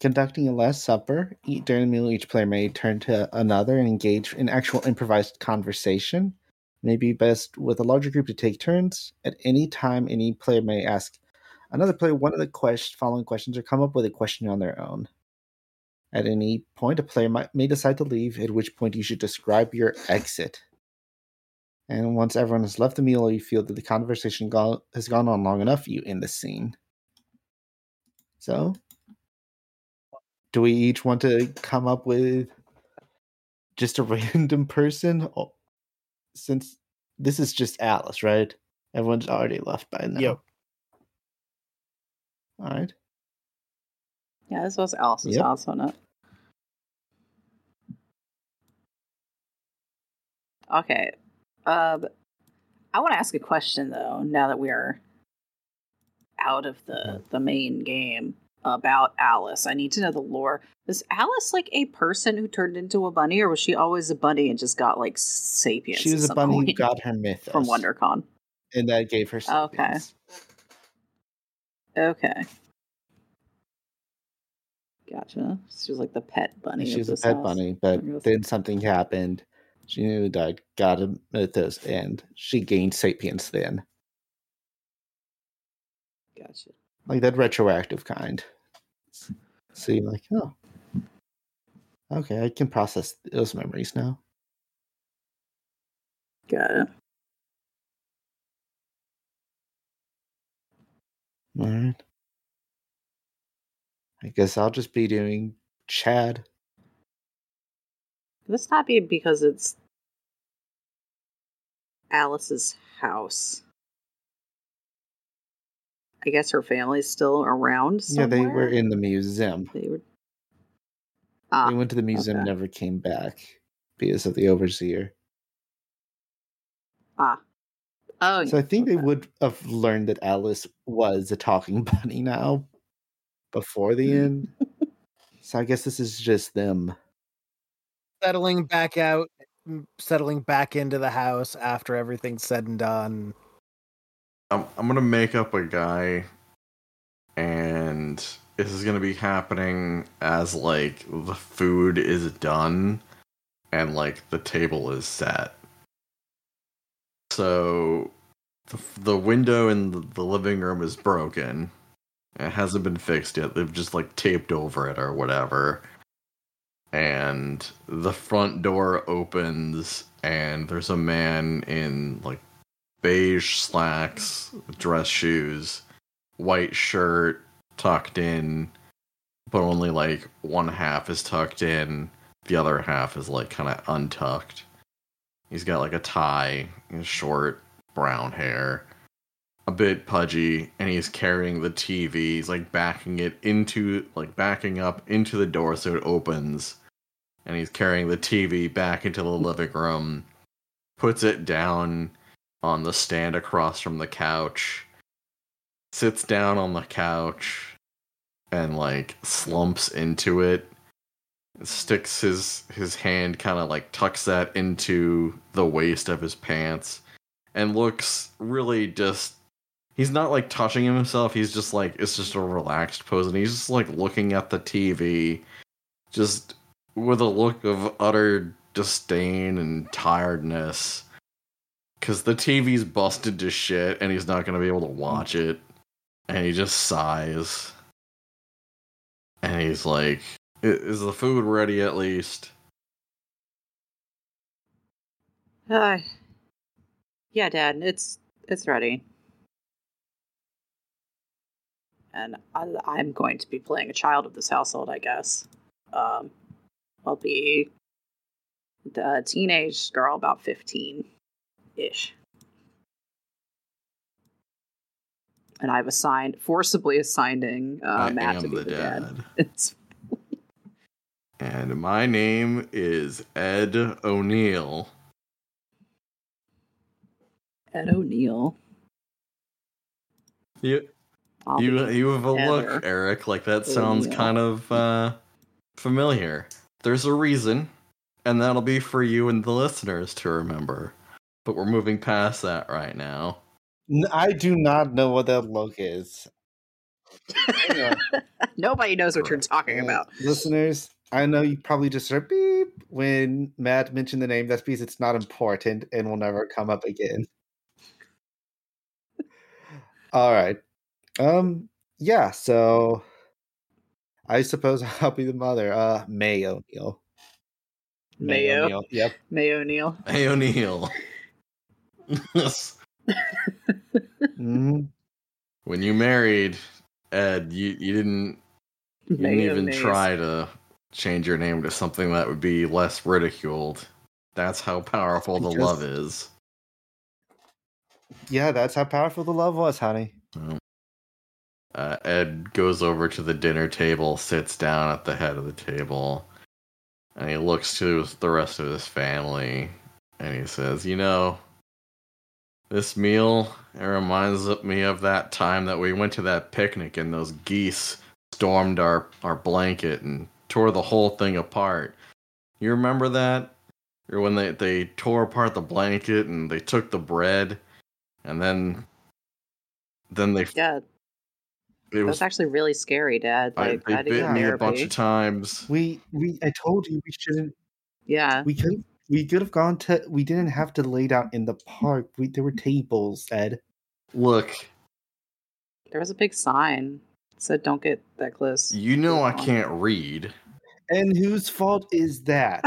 Conducting a Last Supper, eat during the meal, each player may turn to another and engage in actual improvised conversation. It may be best with a larger group to take turns. At any time, any player may ask another player one of the quest- following questions or come up with a question on their own. At any point, a player might, may decide to leave, at which point you should describe your exit. And once everyone has left the meal or you feel that the conversation go- has gone on long enough, you end the scene. So, do we each want to come up with just a random person? Oh, since this is just Alice, right? Everyone's already left by now. Yep. All right. Yeah, this was Alice's yep. house, wasn't it? Okay. Um, I want to ask a question though. Now that we are out of the the main game about Alice, I need to know the lore. Was Alice like a person who turned into a bunny, or was she always a bunny and just got like sapience? She was a bunny who got her myth from WonderCon, and that gave her sapience. Okay. Okay. Gotcha. She was like the pet bunny. She was a pet house. bunny, but then something happened. She died, got a mythos, and she gained sapience then. Gotcha. Like that retroactive kind. So you're like, oh. Okay, I can process those memories now. Got it. All right. I guess I'll just be doing Chad. This not be because it's Alice's house. I guess her family's still around. Somewhere? Yeah, they were in the museum. They were. Ah, they went to the museum, okay. never came back because of the overseer. Ah. Oh. So I think okay. they would have learned that Alice was a talking bunny now, before the mm. end. so I guess this is just them settling back out, mm, settling back into the house after everything's said and done. I'm I'm gonna make up a guy, and this is gonna be happening as like the food is done, and like the table is set. So, the, the window in the, the living room is broken it hasn't been fixed yet. They've just like taped over it or whatever. And the front door opens and there's a man in like beige slacks, dress shoes, white shirt tucked in, but only like one half is tucked in. The other half is like kind of untucked. He's got like a tie, short brown hair a bit pudgy and he's carrying the TV. He's like backing it into like backing up into the door so it opens. And he's carrying the TV back into the living room, puts it down on the stand across from the couch, sits down on the couch and like slumps into it. Sticks his his hand kind of like tucks that into the waist of his pants and looks really just he's not like touching himself. He's just like it's just a relaxed pose, and he's just like looking at the TV, just with a look of utter disdain and tiredness. because the TV's busted to shit and he's not going to be able to watch it. And he just sighs. And he's like, Is the food ready at least? Uh, yeah, Dad, it's it's ready. And I, am going to be playing a child of this household, I guess. Um, I'll be the teenage girl, about 15 ish. And I've assigned, forcibly assigning uh, Matt to be the, the dad. dad. and my name is Ed O'Neill. Ed O'Neill. You, you, you have a Heather. look, Eric. Like that sounds O'Neill. kind of uh, familiar. There's a reason, and that'll be for you and the listeners to remember. But we're moving past that right now. I do not know what that look is. Nobody knows what you're talking about. Listeners, I know you probably just heard beep when Matt mentioned the name. That's because it's not important and will never come up again. All right. Um. Yeah. So, I suppose I'll be the mother. Uh, May O'Neill. Mayo. O'Neill. Yep. May O'Neill. May O'Neill. mm-hmm. When you married Ed, you you didn't you didn't even try to change your name to something that would be less ridiculed. That's how powerful the love is. Yeah, that's how powerful the love was, honey. Uh, Ed goes over to the dinner table, sits down at the head of the table, and he looks to the rest of his family, and he says, "You know, this meal it reminds me of that time that we went to that picnic and those geese stormed our our blanket and tore the whole thing apart. You remember that? Or when they they tore apart the blanket and they took the bread, and then then they yeah. It was, was actually really scary, Dad. Like I, they bit me a bunch of times. We we I told you we shouldn't. Yeah. We could we could have gone to. We didn't have to lay down in the park. We there were tables, Ed. Look, there was a big sign that said, "Don't get that close." You know I can't read. And whose fault is that?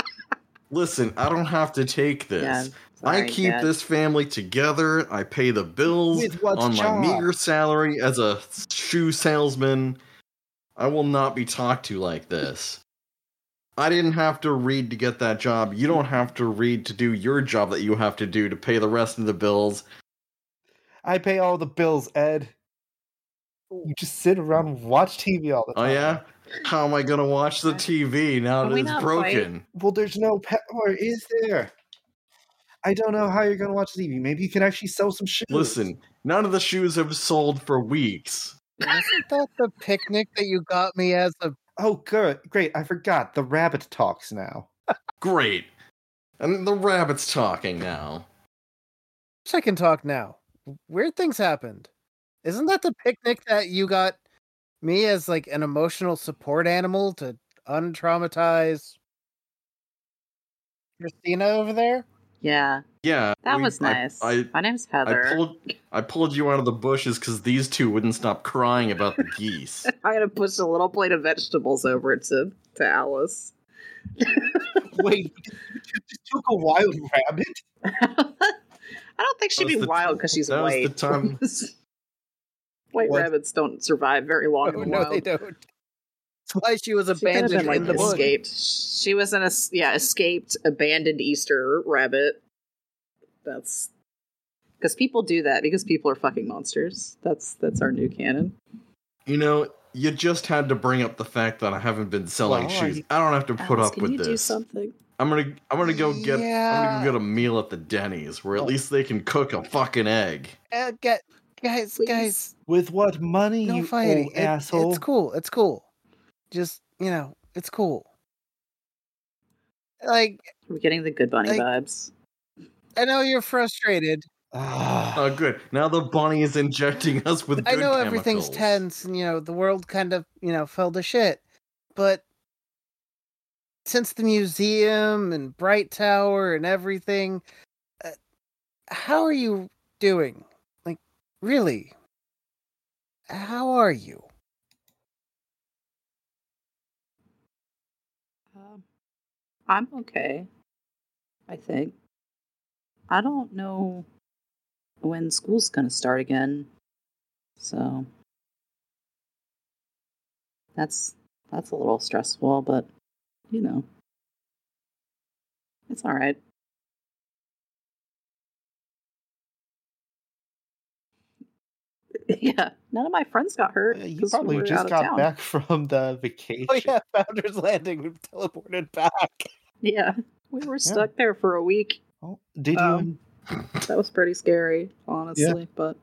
Listen, I don't have to take this. Yeah, sorry, I keep Dad. this family together. I pay the bills on job? my meager salary as a shoe salesman. I will not be talked to like this. I didn't have to read to get that job. You don't have to read to do your job that you have to do to pay the rest of the bills. I pay all the bills, Ed. You just sit around and watch TV all the time. Oh yeah? How am I gonna watch the TV now that it's broken? Fight? Well, there's no power, is there? I don't know how you're gonna watch TV. Maybe you can actually sell some shoes. Listen, none of the shoes have sold for weeks. Isn't that the picnic that you got me as a Oh, good, great! I forgot. The rabbit talks now. great, and the rabbit's talking now. I can talk now. Weird things happened. Isn't that the picnic that you got me as like an emotional support animal to untraumatize Christina over there? Yeah. Yeah. That we, was nice. I, I, My name's Heather. I pulled, I pulled you out of the bushes because these two wouldn't stop crying about the geese. I'm gonna push a little plate of vegetables over to to Alice. Wait, you just took a wild rabbit? I don't think she'd be wild because she's white. Was the time. white what? rabbits don't survive very long oh, in the no, wild. they don't. That's why she was abandoned she been, like, in the escaped. Bush. She was an es- yeah escaped abandoned Easter rabbit. That's because people do that because people are fucking monsters. That's that's our new canon. You know, you just had to bring up the fact that I haven't been selling well, shoes. I don't have to put Alice, up with this. Do something. I'm gonna I'm gonna go get yeah. I'm gonna go get a meal at the Denny's where at oh. least they can cook a fucking egg. Uh, get guys, Please. guys. With what money, no you fighting. It, asshole? It's cool. It's cool. Just you know, it's cool. Like we're getting the good bunny like, vibes. I know you're frustrated. oh, good. Now the bunny is injecting us with. I know chemicals. everything's tense, and you know the world kind of you know fell to shit, but since the museum and Bright Tower and everything, uh, how are you doing? Really? How are you? Um, I'm okay. I think. I don't know when school's gonna start again. So that's that's a little stressful, but you know. It's alright. Yeah, none of my friends got hurt. Uh, you probably we just got town. back from the vacation. Oh yeah, Founders Landing. We teleported back. Yeah, we were stuck yeah. there for a week. Oh, did you? Um, that was pretty scary, honestly. Yeah. But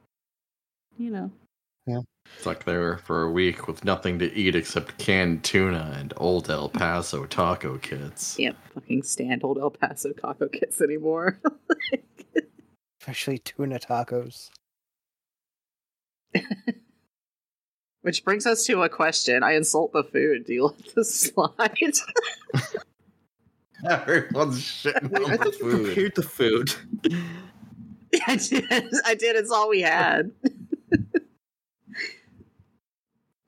you know, yeah, stuck there for a week with nothing to eat except canned tuna and old El Paso taco kits. Yep, fucking stand old El Paso taco kits anymore. Especially tuna tacos. Which brings us to a question. I insult the food. Do you like the slide? Everyone's shitting on I the food. prepared the food. I did. I did. It's all we had.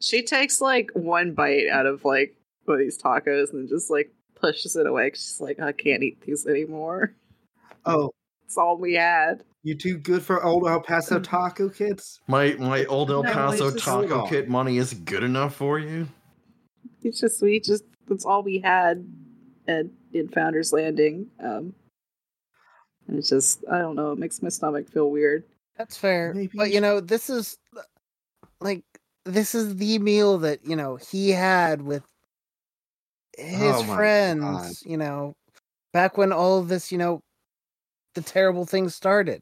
she takes like one bite out of like one of these tacos and just like pushes it away. She's like, I can't eat these anymore. Oh, it's all we had. You too good for old El Paso taco kits? My my old El Paso no, taco kit money is good enough for you. It's just we just that's all we had at in Founders Landing. Um, and it's just I don't know. It makes my stomach feel weird. That's fair, Maybe. but you know this is like this is the meal that you know he had with his oh friends. God. You know, back when all of this, you know, the terrible things started.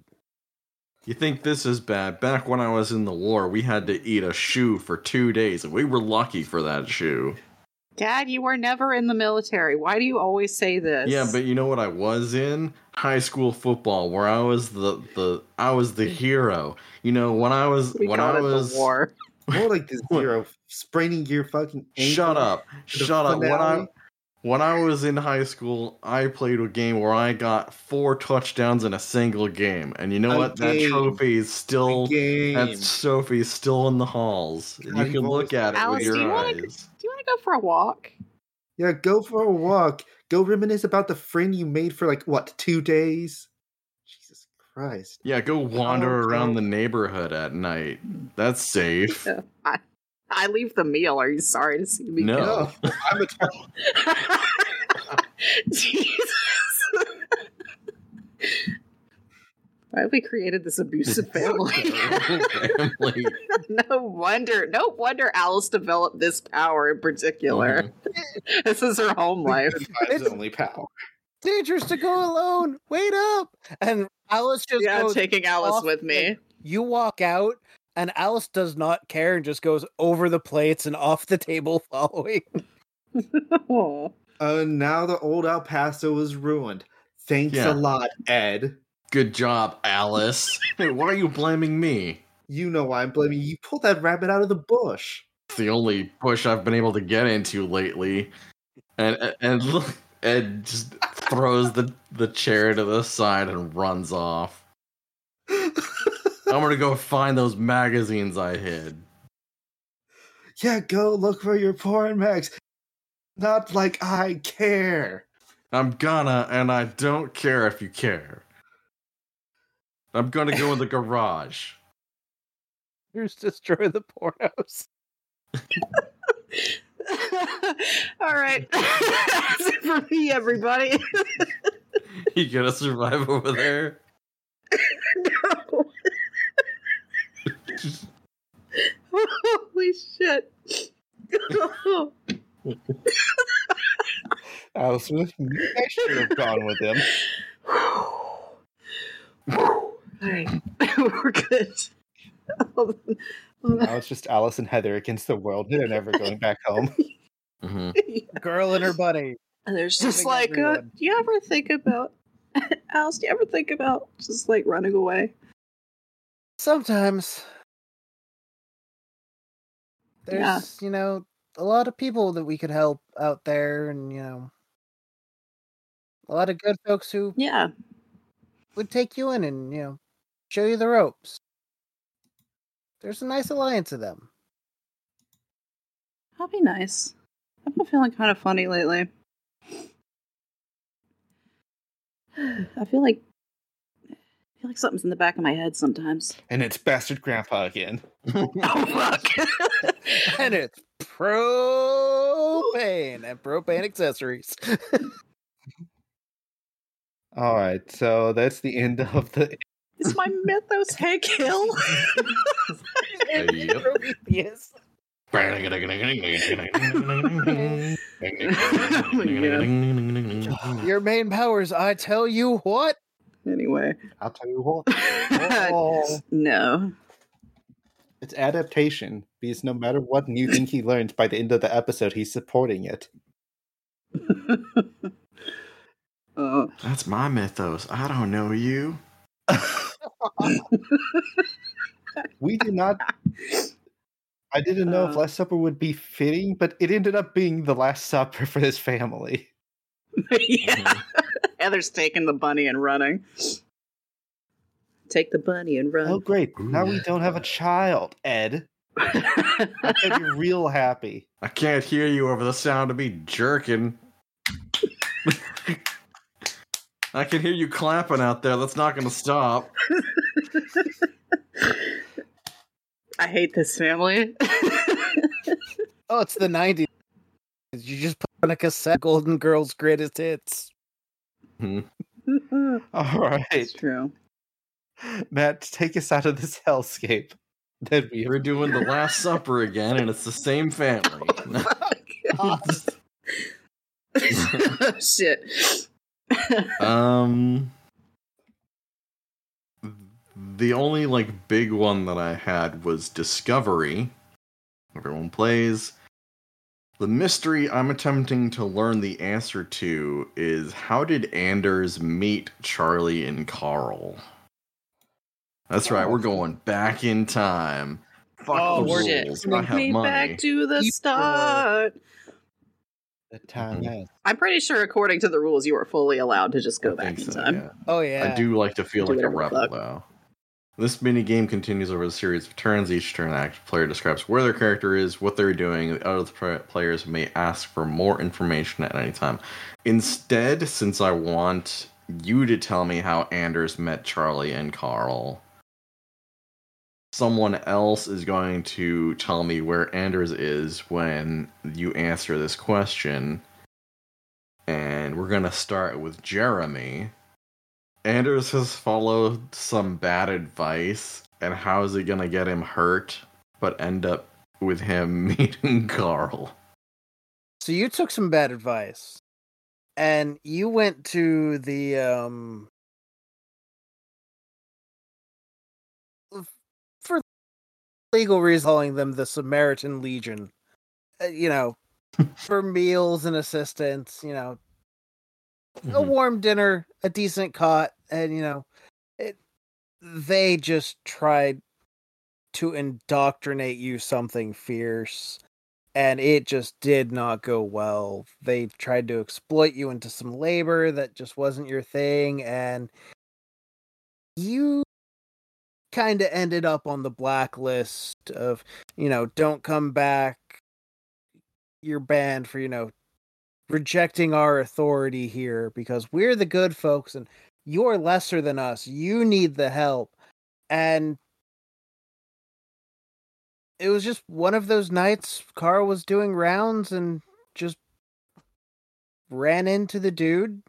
You think this is bad? Back when I was in the war, we had to eat a shoe for two days, and we were lucky for that shoe. Dad, you were never in the military. Why do you always say this? Yeah, but you know what I was in? High school football, where I was the the I was the hero. You know, when I was we when I was war. More like the hero spraining your fucking. Shut up! Shut up! When I when I was in high school, I played a game where I got four touchdowns in a single game, and you know a what? Game. That trophy is still that trophy is still in the halls. you can look at it Alice, with your do you eyes. Wanna, do you want to go for a walk? Yeah, go for a walk. Go reminisce about the friend you made for like what two days. Jesus Christ. Yeah, go wander oh, around the neighborhood at night. That's safe. Yeah, I, I leave the meal. Are you sorry to see me no. go? I'm a total. Jesus. Why have we created this abusive family? family. no wonder. No wonder Alice developed this power in particular. Mm-hmm. this is her home life. It's only power. Dangerous to go alone. Wait up! And Alice just yeah, taking Alice with me. You walk out, and Alice does not care and just goes over the plates and off the table following. uh, now the old El Paso is ruined. Thanks yeah. a lot, Ed. Good job, Alice. hey, why are you blaming me? You know why I'm blaming you. You pulled that rabbit out of the bush. It's the only bush I've been able to get into lately. And and look, Ed just throws the, the chair to the side and runs off. I'm gonna go find those magazines I hid. Yeah, go look for your porn mags. Not like I care. I'm gonna, and I don't care if you care. I'm gonna go in the garage. Here's destroy the pornos. All right. That's it for me, everybody. you gonna survive over there? no. Holy shit. Allison, I should have gone with him. Alright, we're good. now it's just Alice and Heather against the world. They're never going back home. Mm-hmm. Girl and her buddy. And there's just like, uh, do you ever think about, Alice, do you ever think about just like running away? Sometimes. There's, yeah. you know, a lot of people that we could help out there, and, you know, a lot of good folks who. Yeah. would take you in and, you know, show you the ropes. There's a nice alliance of them. That'd be nice. I've been feeling kind of funny lately. I feel like feel like something's in the back of my head sometimes. And it's bastard grandpa again. oh fuck. and it's propane and propane accessories. All right, so that's the end of the. Is my mythos Hank Hill? Prometheus. Your main powers, I tell you what. Anyway, I'll tell you what. Oh. no. It's adaptation because no matter what new thing he learns, by the end of the episode, he's supporting it. uh, That's my mythos. I don't know you. we did not. I didn't know uh, if Last Supper would be fitting, but it ended up being the Last Supper for his family. yeah. Mm-hmm. Heather's taking the bunny and running. Take the bunny and run. Oh, great. Now we don't have a child, Ed. I can be real happy. I can't hear you over the sound of me jerking. I can hear you clapping out there. That's not going to stop. I hate this family. oh, it's the 90s. You just put on a cassette Golden Girls Greatest Hits. Hmm. All right. It's true. Matt, take us out of this hellscape. Then we are doing the Last Supper again, and it's the same family. oh, Shit. um, the only like big one that I had was Discovery. Everyone plays. The mystery I'm attempting to learn the answer to is how did Anders meet Charlie and Karl? That's right, we're going back in time. Fuck oh, the rules. I have money. back to the start. The time mm-hmm. I'm pretty sure, according to the rules, you are fully allowed to just go I back in so, time. Yeah. Oh yeah. I do like to feel do like a rebel though. This mini game continues over a series of turns. Each turn, the active player describes where their character is, what they're doing. The other players may ask for more information at any time. Instead, since I want you to tell me how Anders met Charlie and Karl, someone else is going to tell me where Anders is when you answer this question. And we're going to start with Jeremy. Anders has followed some bad advice, and how is it gonna get him hurt, but end up with him meeting Karl? So you took some bad advice, and you went to the um for legal reasons, calling them the Samaritan Legion. Uh, you know, for meals and assistance. You know, mm-hmm. a warm dinner, a decent cot, and you know, it. They just tried to indoctrinate you something fierce, and it just did not go well. They tried to exploit you into some labor that just wasn't your thing, and you kind of ended up on the blacklist of, you know, don't come back. You're banned for, you know, rejecting our authority here because we're the good folks and you're lesser than us. You need the help. And it was just one of those nights Karl was doing rounds and just ran into the dude.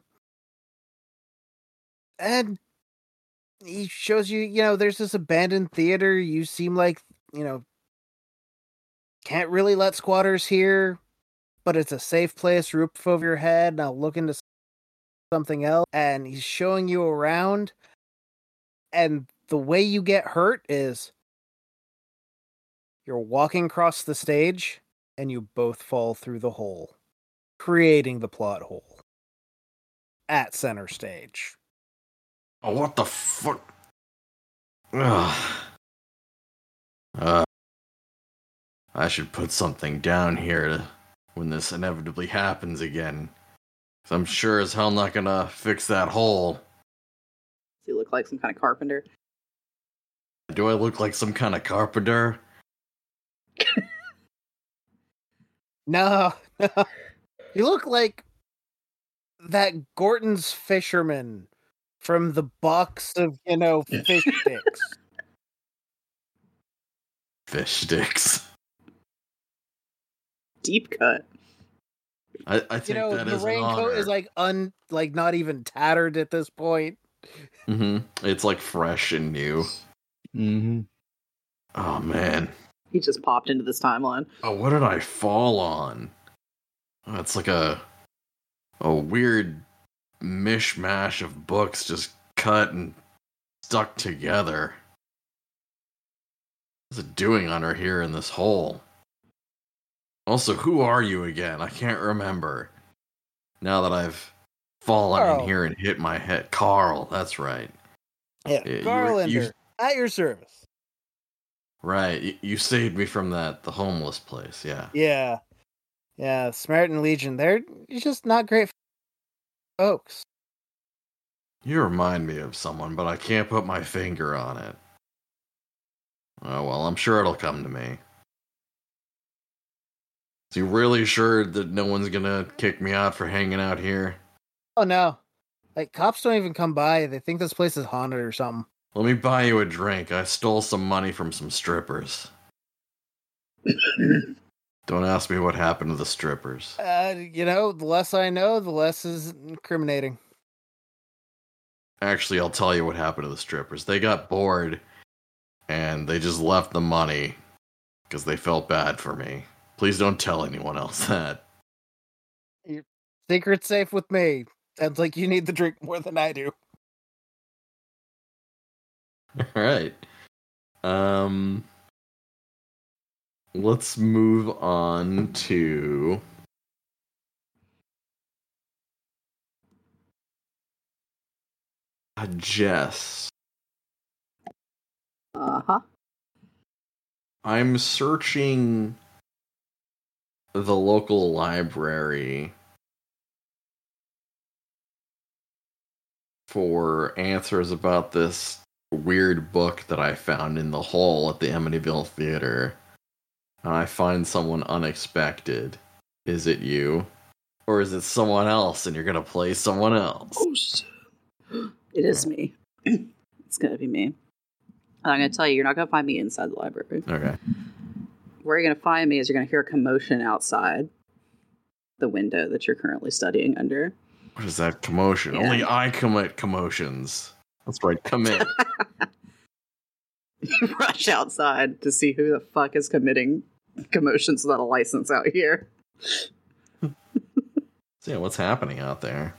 And he shows you, you know, there's this abandoned theater. You seem like, you know, can't really let squatters here but it's a safe place, roof over your head. Now look into something else. And he's showing you around. And the way you get hurt is you're walking across the stage and you both fall through the hole, creating the plot hole at center stage. Oh, what the fuck? Ugh. Uh, I should put something down here to when this inevitably happens again. I'm sure as hell not gonna fix that hole. he look like some kind of carpenter? Do I look like some kind of carpenter? no, no. You look like that Gorton's fisherman from the box of, you know, fish sticks. Fish sticks. Deep cut. I, I think you know, that the raincoat is like un like not even tattered at this point. Mm-hmm. It's like fresh and new. Mm-hmm. Oh man. He just popped into this timeline. Oh, what did I fall on? Oh, it's like a a weird mishmash of books just cut and stuck together. What's it doing under here in this hole? Also, who are you again? I can't remember. Now that I've fallen Karl. in oh. here and hit my head. Karl, that's right. Yeah, yeah Garlander, you, you, at your service. Right, you, you saved me from that the homeless place. Yeah. Yeah, yeah. Samaritan Legion, they're just not great folks. You remind me of someone, but I can't put my finger on it. Oh well, I'm sure it'll come to me. He really sure that no one's gonna kick me out for hanging out here? Oh no. Like cops don't even come by. They think this place is haunted or something. Let me buy you a drink. I stole some money from some strippers. don't ask me what happened to the strippers. Uh, you know, the less I know, the less is incriminating. Actually, I'll tell you what happened to the strippers. They got bored and they just left the money because they felt bad for me. Please don't tell anyone else that. Your secret's safe with me. Sounds like you need the drink more than I do. All right. Um let's move on to uh, Jess. Uh-huh. I'm searching the local library for answers about this weird book that I found in the hall at the Amityville Theater. And I find someone unexpected. Is it you? Or is it someone else and you're going to play someone else? Oh, it is me. it's going to be me. I'm going to tell you, you're not going to find me inside the library. Okay. Where you're going to find me is you're going to hear a commotion outside the window that you're currently studying under. What is that commotion? Yeah. Only I commit commotions. That's right. Come in. you rush outside to see who the fuck is committing commotions without a license out here. yeah, what's happening out there?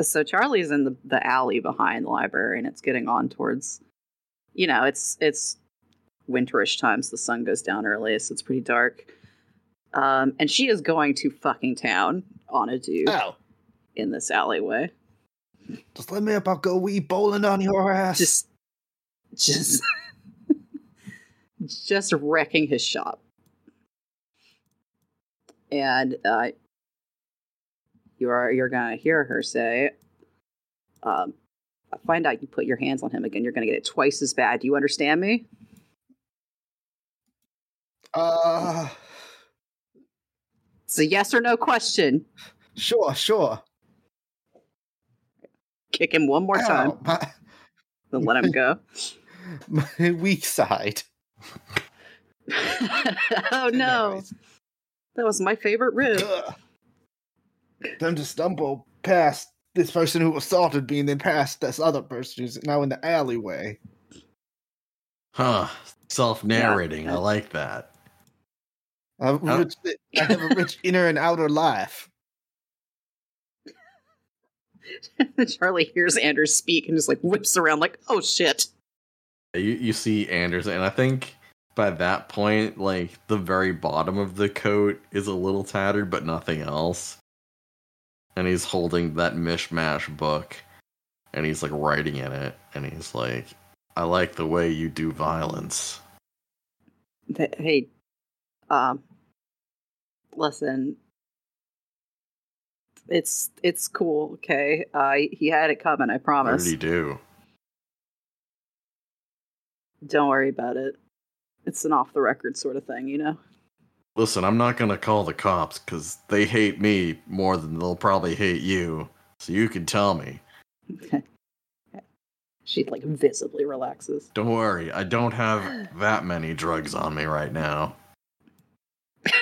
So Charlie's in the, the alley behind the library, and it's getting on towards, you know, it's it's winterish times. The sun goes down early, so it's pretty dark. Um, and she is going to fucking town on a dude. Oh in this alleyway. Just let me up. I'll go wee bowling on your ass. Just, just, just wrecking his shop. And uh, you are you're gonna hear her say, um, "Find out you put your hands on him again. You're gonna get it twice as bad. Do you understand me?" Uh. It's a yes or no question. Sure, sure kick him one more Ow, time. My, then let him go. My weak side. oh no. That was my favorite rib. Time to stumble past this person who assaulted me and then past this other person who's now in the alleyway. Huh. Self narrating. Yeah. I like that. I have a rich inner and outer life. Charlie hears Anders speak and just like whips around, like, "Oh shit!" You you see Anders, and I think by that point, like the very bottom of the coat is a little tattered, but nothing else. And he's holding that mishmash book, and he's like writing in it, and he's like, "I like the way you do violence." Hey, um, listen, it's it's cool. Okay, uh, he had it coming. I promise. What did he do? Don't worry about it. It's an off the record sort of thing, you know? Listen, I'm not gonna call the cops because they hate me more than they'll probably hate you. So you can tell me. Okay. She like visibly relaxes. Don't worry, I don't have that many drugs on me right now.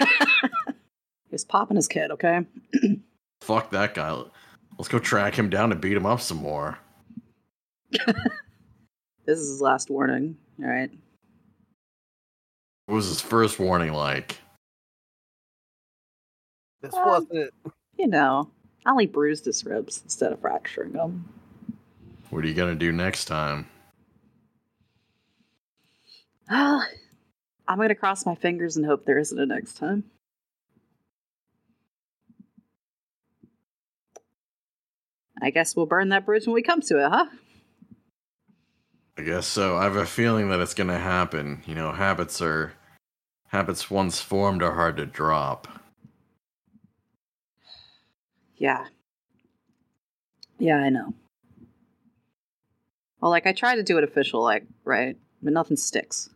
He's popping his kid, okay? Fuck that guy. Let's go track him down and beat him up some more. this is his last warning, alright? What was his first warning like? This um, wasn't. You know, I only bruised his ribs instead of fracturing them. What are you gonna do next time? I'm gonna cross my fingers and hope there isn't a next time. I guess we'll burn that bridge when we come to it, huh? I guess so. I have a feeling that it's gonna happen. You know, habits are habits once formed are hard to drop. Yeah. Yeah, I know. Well, like I try to do it official, like right, but nothing sticks.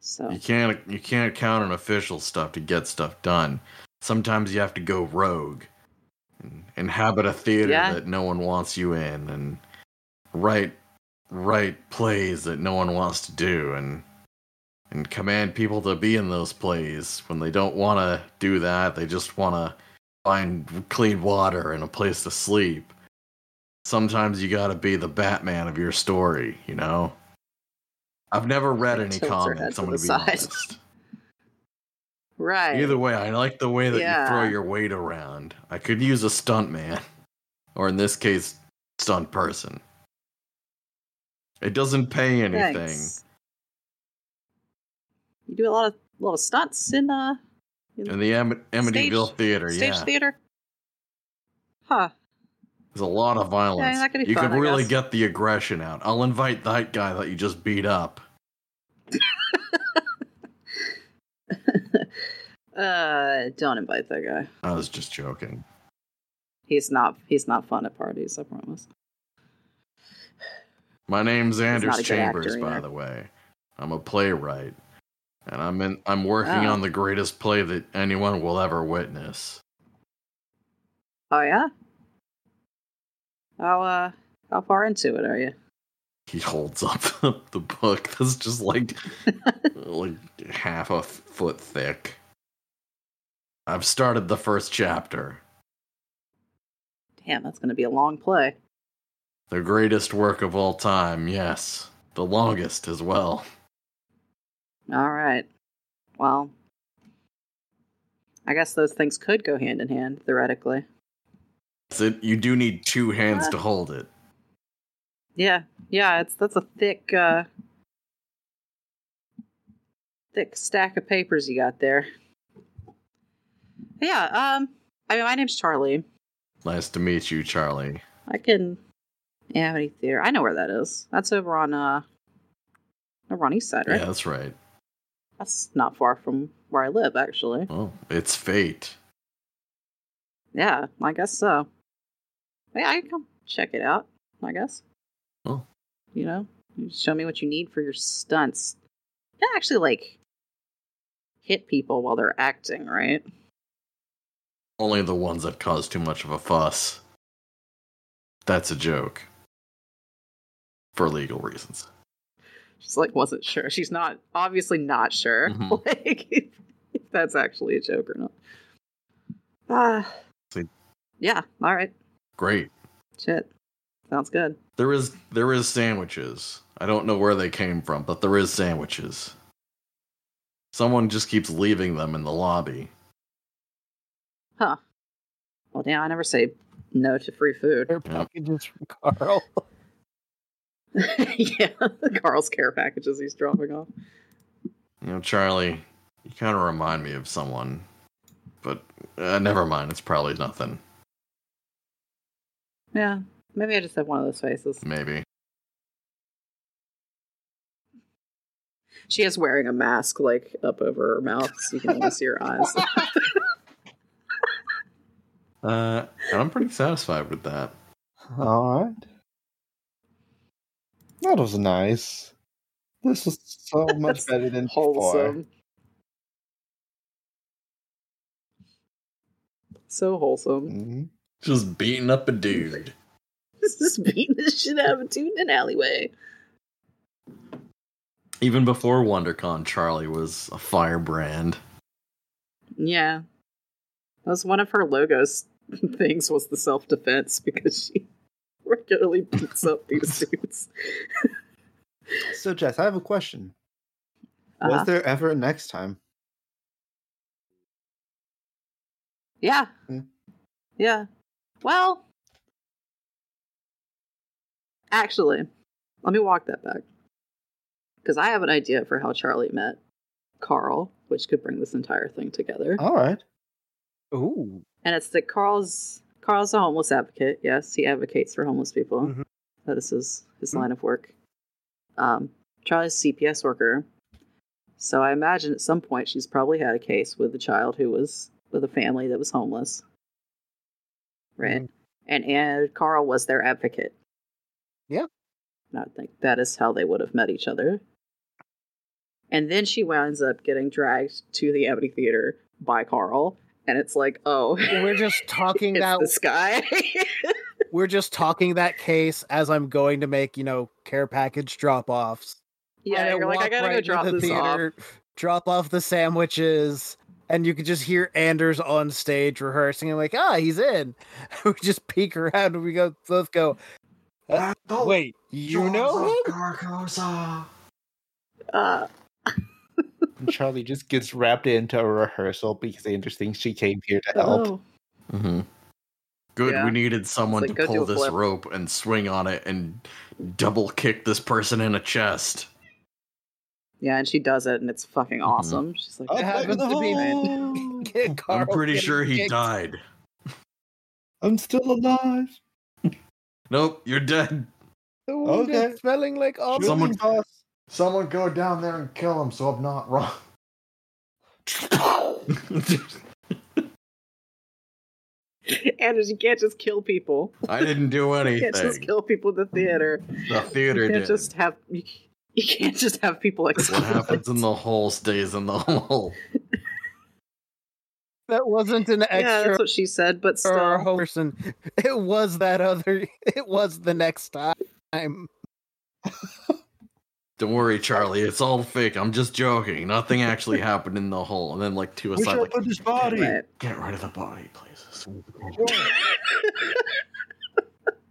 So you can't you can't count on official stuff to get stuff done. Sometimes you have to go rogue, inhabit a theater yeah. that no one wants you in, and write write plays that no one wants to do, and and command people to be in those plays when they don't want to do that. They just want to find clean water and a place to sleep sometimes you got to be the Batman of your story, you know? I've never read any comics, I'm going to be honest. Right. Either way, I like the way that yeah. you throw your weight around. I could use a stunt man, or in this case, stunt person. It doesn't pay anything. Thanks. You do a lot of a lot of stunts in uh in, in the Am- Amityville stage, theater, stage yeah. theater. Huh. There's a lot of violence. Yeah, you fun, could really get the aggression out. I'll invite that guy that you just beat up. uh, don't invite that guy. I was just joking. He's not. He's not fun at parties. I promise. My name's Anders Chambers, by the way. I'm a playwright, and I'm in. I'm working oh. on the greatest play that anyone will ever witness. Oh yeah. How uh how far into it are you? He holds up the book that's just like like half a foot thick. I've started the first chapter. Damn, that's going to be a long play. The greatest work of all time, yes. The longest as well. All right. Well, I guess those things could go hand in hand, theoretically. So you do need two hands uh, to hold it. Yeah, yeah, it's that's a thick, uh, thick stack of papers you got there. Yeah, um, I mean, my name's Charlie. Nice to meet you, Charlie. I can, yeah, Amity Theater. I know where that is. That's over on, uh, over on East Side, right? Yeah, that's right. That's not far from where I live, actually. Oh, it's fate. Yeah, I guess so. Yeah, I can come check it out. I guess. Oh. You know, show me what you need for your stunts. You actually like hit people while they're acting, right? Only the ones that cause too much of a fuss. That's a joke. For legal reasons. She's like wasn't sure. She's not obviously not sure. Mm-hmm. Like if that's actually a joke or not. Ah. Uh, yeah, all right. Great. Shit. Sounds good. There is there is sandwiches. I don't know where they came from, but there is sandwiches. Someone just keeps leaving them in the lobby. Huh. Well, yeah, I never say no to free food. Care packages from Karl. yeah, Karl's care packages he's dropping off. You know, Charlie, you kind of remind me of someone, but uh, never mind. It's probably nothing. Yeah, maybe I just have one of those faces. Maybe. She is wearing a mask, like up over her mouth, so you can only see her eyes. uh, I'm pretty satisfied with that. All right. That was nice. This was so much better than wholesome. Before. So wholesome. Mm-hmm. Just beating up a dude. Just beating the shit out of a dude in an alleyway. Even before WonderCon, Charlie was a firebrand. Yeah. That was one of her logos things was the self defense because she regularly beats up these dudes. so Jess, I have a question. Uh-huh. Was there ever a next time? Yeah. Hmm. Yeah. Well, actually, let me walk that back. Because I have an idea for how Charlie met Karl, which could bring this entire thing together. All right. Ooh. And it's that Karl's Karl's a homeless advocate. Yes, he advocates for homeless people. Mm-hmm. That is his, his mm-hmm. line of work. Um, Charlie's CPS worker. So I imagine at some point she's probably had a case with a child who was with a family that was homeless. Right? Mm-hmm. And and Karl was their advocate. Yeah. I think that is how they would have met each other. And then she winds up getting dragged to the Amity Theater by Karl. And it's like, oh, we're just talking that this guy. we're just talking that case as I'm going to make, you know, care package drop offs. Yeah, you're like, I gotta right go drop the this theater, off. Drop off the sandwiches, and you could just hear Anders on stage rehearsing. I'm like, ah, he's in. we just peek around and we go, let's go. Uh, wait, you know him? Carcosa. Uh, Charlie just gets wrapped into a rehearsal because Anders thinks she came here to help. Oh. Mm-hmm. Good, yeah. we needed someone like, to pull this flip. rope and swing on it and double kick this person in the chest. Yeah, and she does it, and it's fucking mm-hmm. awesome. Mm-hmm. She's like, "It happens to be man." I'm pretty sure he kicked. died. I'm still alive. nope, you're dead. The wound okay. smelling like awesome. Someone, Someone go down there and kill him so I'm not wrong. Anders, you can't just kill people. I didn't do anything. You can't just kill people in the theater. The theater you can't did. just have you, you can't just have people explode. What happens in the hole stays in the hole. That wasn't an extra. Yeah, that's what she said. But still, person. It was that other. It was the next time. Don't worry, Charlie. It's all fake. I'm just joking. Nothing actually happened in the hole. And then, like, to a side, like, put his body. Get rid of the body, please.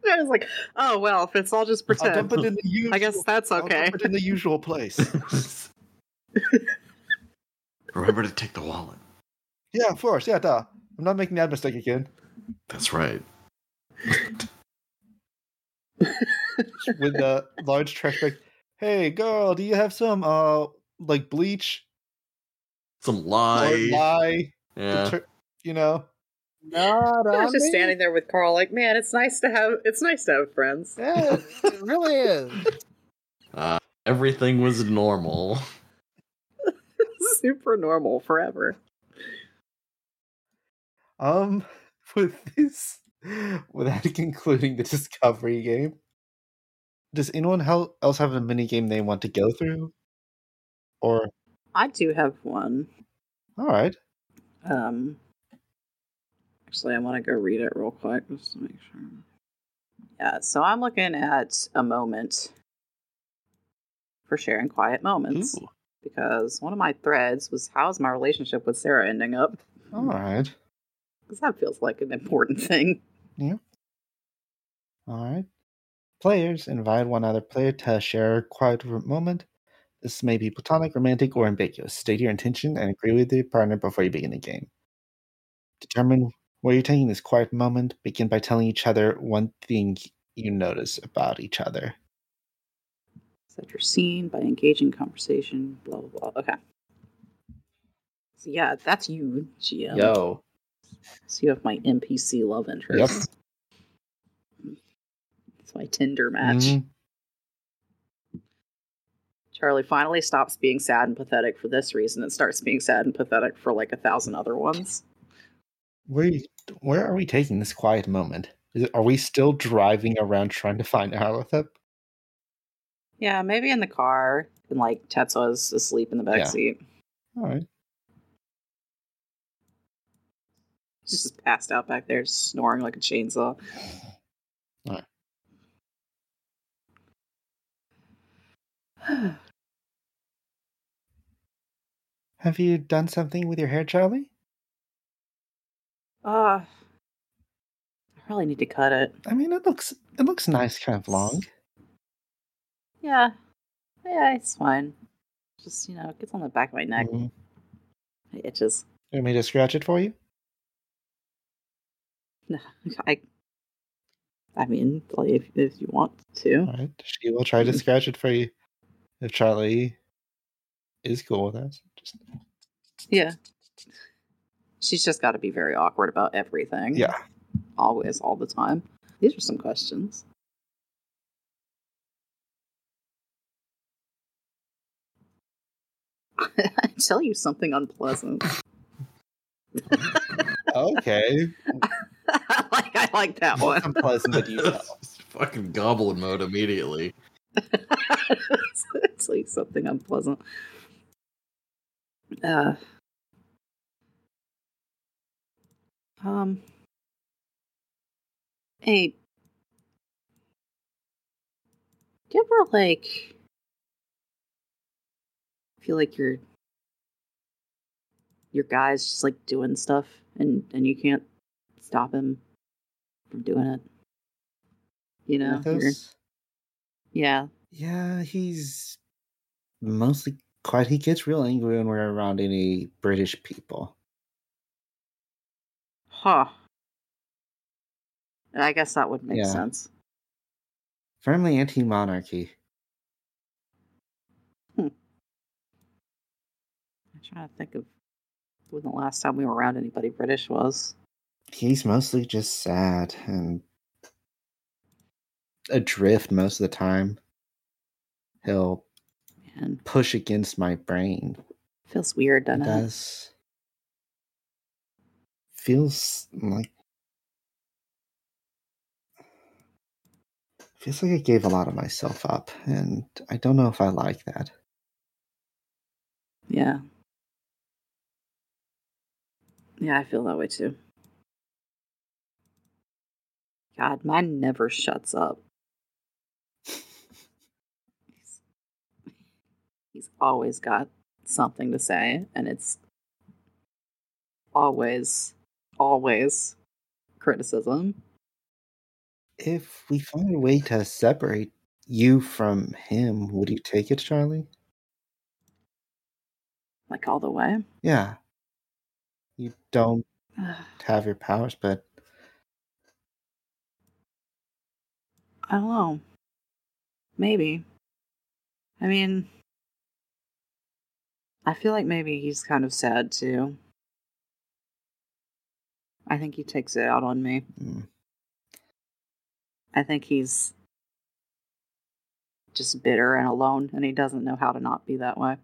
I was like, oh well, if it's all just pretend, dump it in the usual, I guess that's okay. I'll dump it in the usual place. Remember to take the wallet. Yeah, of course. Yeah, duh. I'm not making that mistake again. That's right. With the large trash bag hey girl, do you have some uh like bleach? Some lye. lye. Yeah. you know. Not I was just me. standing there with Karl, like, man, it's nice to have it's nice to have friends. Yeah, it really is. Uh, everything was normal. Super normal forever. Um, with this, without concluding the discovery game, does anyone else have a mini game they want to go through? Or I do have one. All right. Um actually I want to go read it real quick just to make sure. Yeah, so I'm looking at a moment for sharing quiet moments. Ooh. Because one of my threads was how's my relationship with Sarah ending up? All right. Because that feels like an important thing. Yeah. All right. Players invite one other player to share a quiet moment. This may be platonic, romantic, or ambiguous. State your intention and agree with your partner before you begin the game. Determine where you're taking this quiet moment. Begin by telling each other one thing you notice about each other. Set your scene by engaging conversation, blah, blah, blah. Okay. So, yeah, that's you, GM. Yo. So, you have my NPC love interest. Yep my Tinder match. Mm-hmm. Charlie finally stops being sad and pathetic for this reason and starts being sad and pathetic for like a thousand other ones. Where where are we taking this quiet moment? It, are we still driving around trying to find Harlothep? Yeah, maybe in the car, and like Tetsuo's asleep in the back Yeah. seat. All right. He's just passed out back there, snoring like a chainsaw. Have you done something with your hair, Charlie? Uh, I really need to cut it. I mean, it looks it looks nice, kind of long. Yeah, yeah, it's fine. Just you know, it gets on the back of my neck. Mhm. It itches. You want me to scratch it for you? No, I. I mean, like, if if you want to. All right. She will try to scratch it for you. If Charlie is cool with us. Just Yeah. She's just got to be very awkward about everything. yeah. Always, all the time. These are some questions. I tell you something unpleasant. Okay. I like I like that What's one. unpleasant that you tell? Fucking goblin mode immediately. it's like something unpleasant. Uh, um. Hey, do you ever like feel like your your guy's just like doing stuff and and you can't stop him from doing it? You know, With you're- us? Yeah, Yeah, he's mostly quiet. He gets real angry when we're around any British people. Huh. I guess that would make Yeah. sense. Firmly anti monarchy. Hmm. I'm trying to think of when the last time we were around anybody British was. He's mostly just sad and adrift most of the time. He'll And push against my brain. feels weird, doesn't it? does. Feels like feels like I gave a lot of myself up, and I don't know if I like that. Yeah. Yeah, I feel that way too. God, mine never shuts up. He's always got something to say, and it's always, always criticism. If we find a way to separate you from him, would you take it, Charlie? Like all the way. Yeah. You don't have your powers, but I don't know. Maybe. I mean, I feel like maybe he's kind of sad too. I think he takes it out on me. mm, I think he's just bitter and alone, and he doesn't know how to not be that way.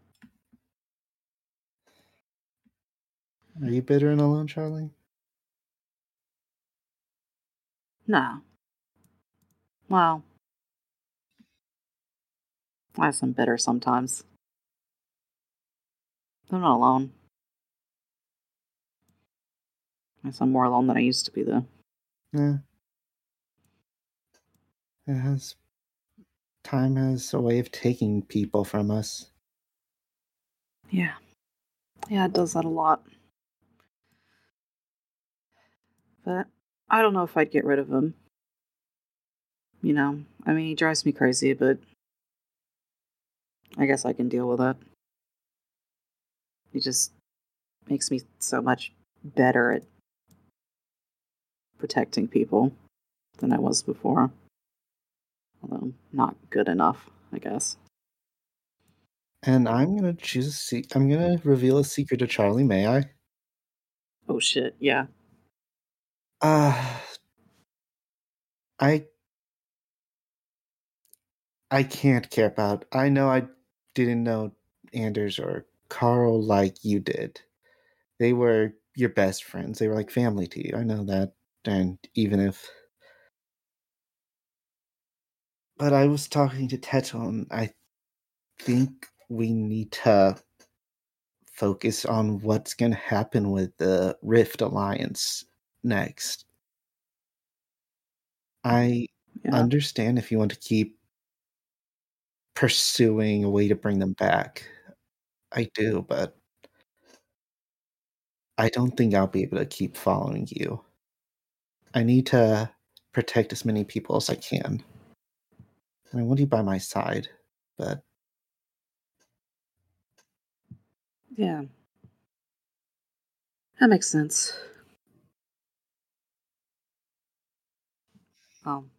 are you bitter and alone, Charlie? No. Well, I I'm bitter sometimes. I'm not alone. I guess I'm more alone than I used to be, though. Yeah. It has time has a way of taking people from us. Yeah. Yeah, it does that a lot. But I don't know if I'd get rid of him. You know, I mean, he drives me crazy, but I guess I can deal with it. He just makes me so much better at protecting people than I was before. Although not good enough, I guess. And I'm gonna choose a se- I'm gonna reveal a secret to Charlie, may I? Oh shit, yeah. Uh I I can't care about I know I didn't know Anders or Karl like you did. They were your best friends. They were like family to you. I know that. And even if but I was talking to Teto, and I think we need to focus on what's going to happen with the Rift Alliance next. I yeah. understand if you want to keep pursuing a way to bring them back. I do, but I don't think I'll be able to keep following you. I need to protect as many people as I can. And I want you by my side, but yeah, that makes sense. Um,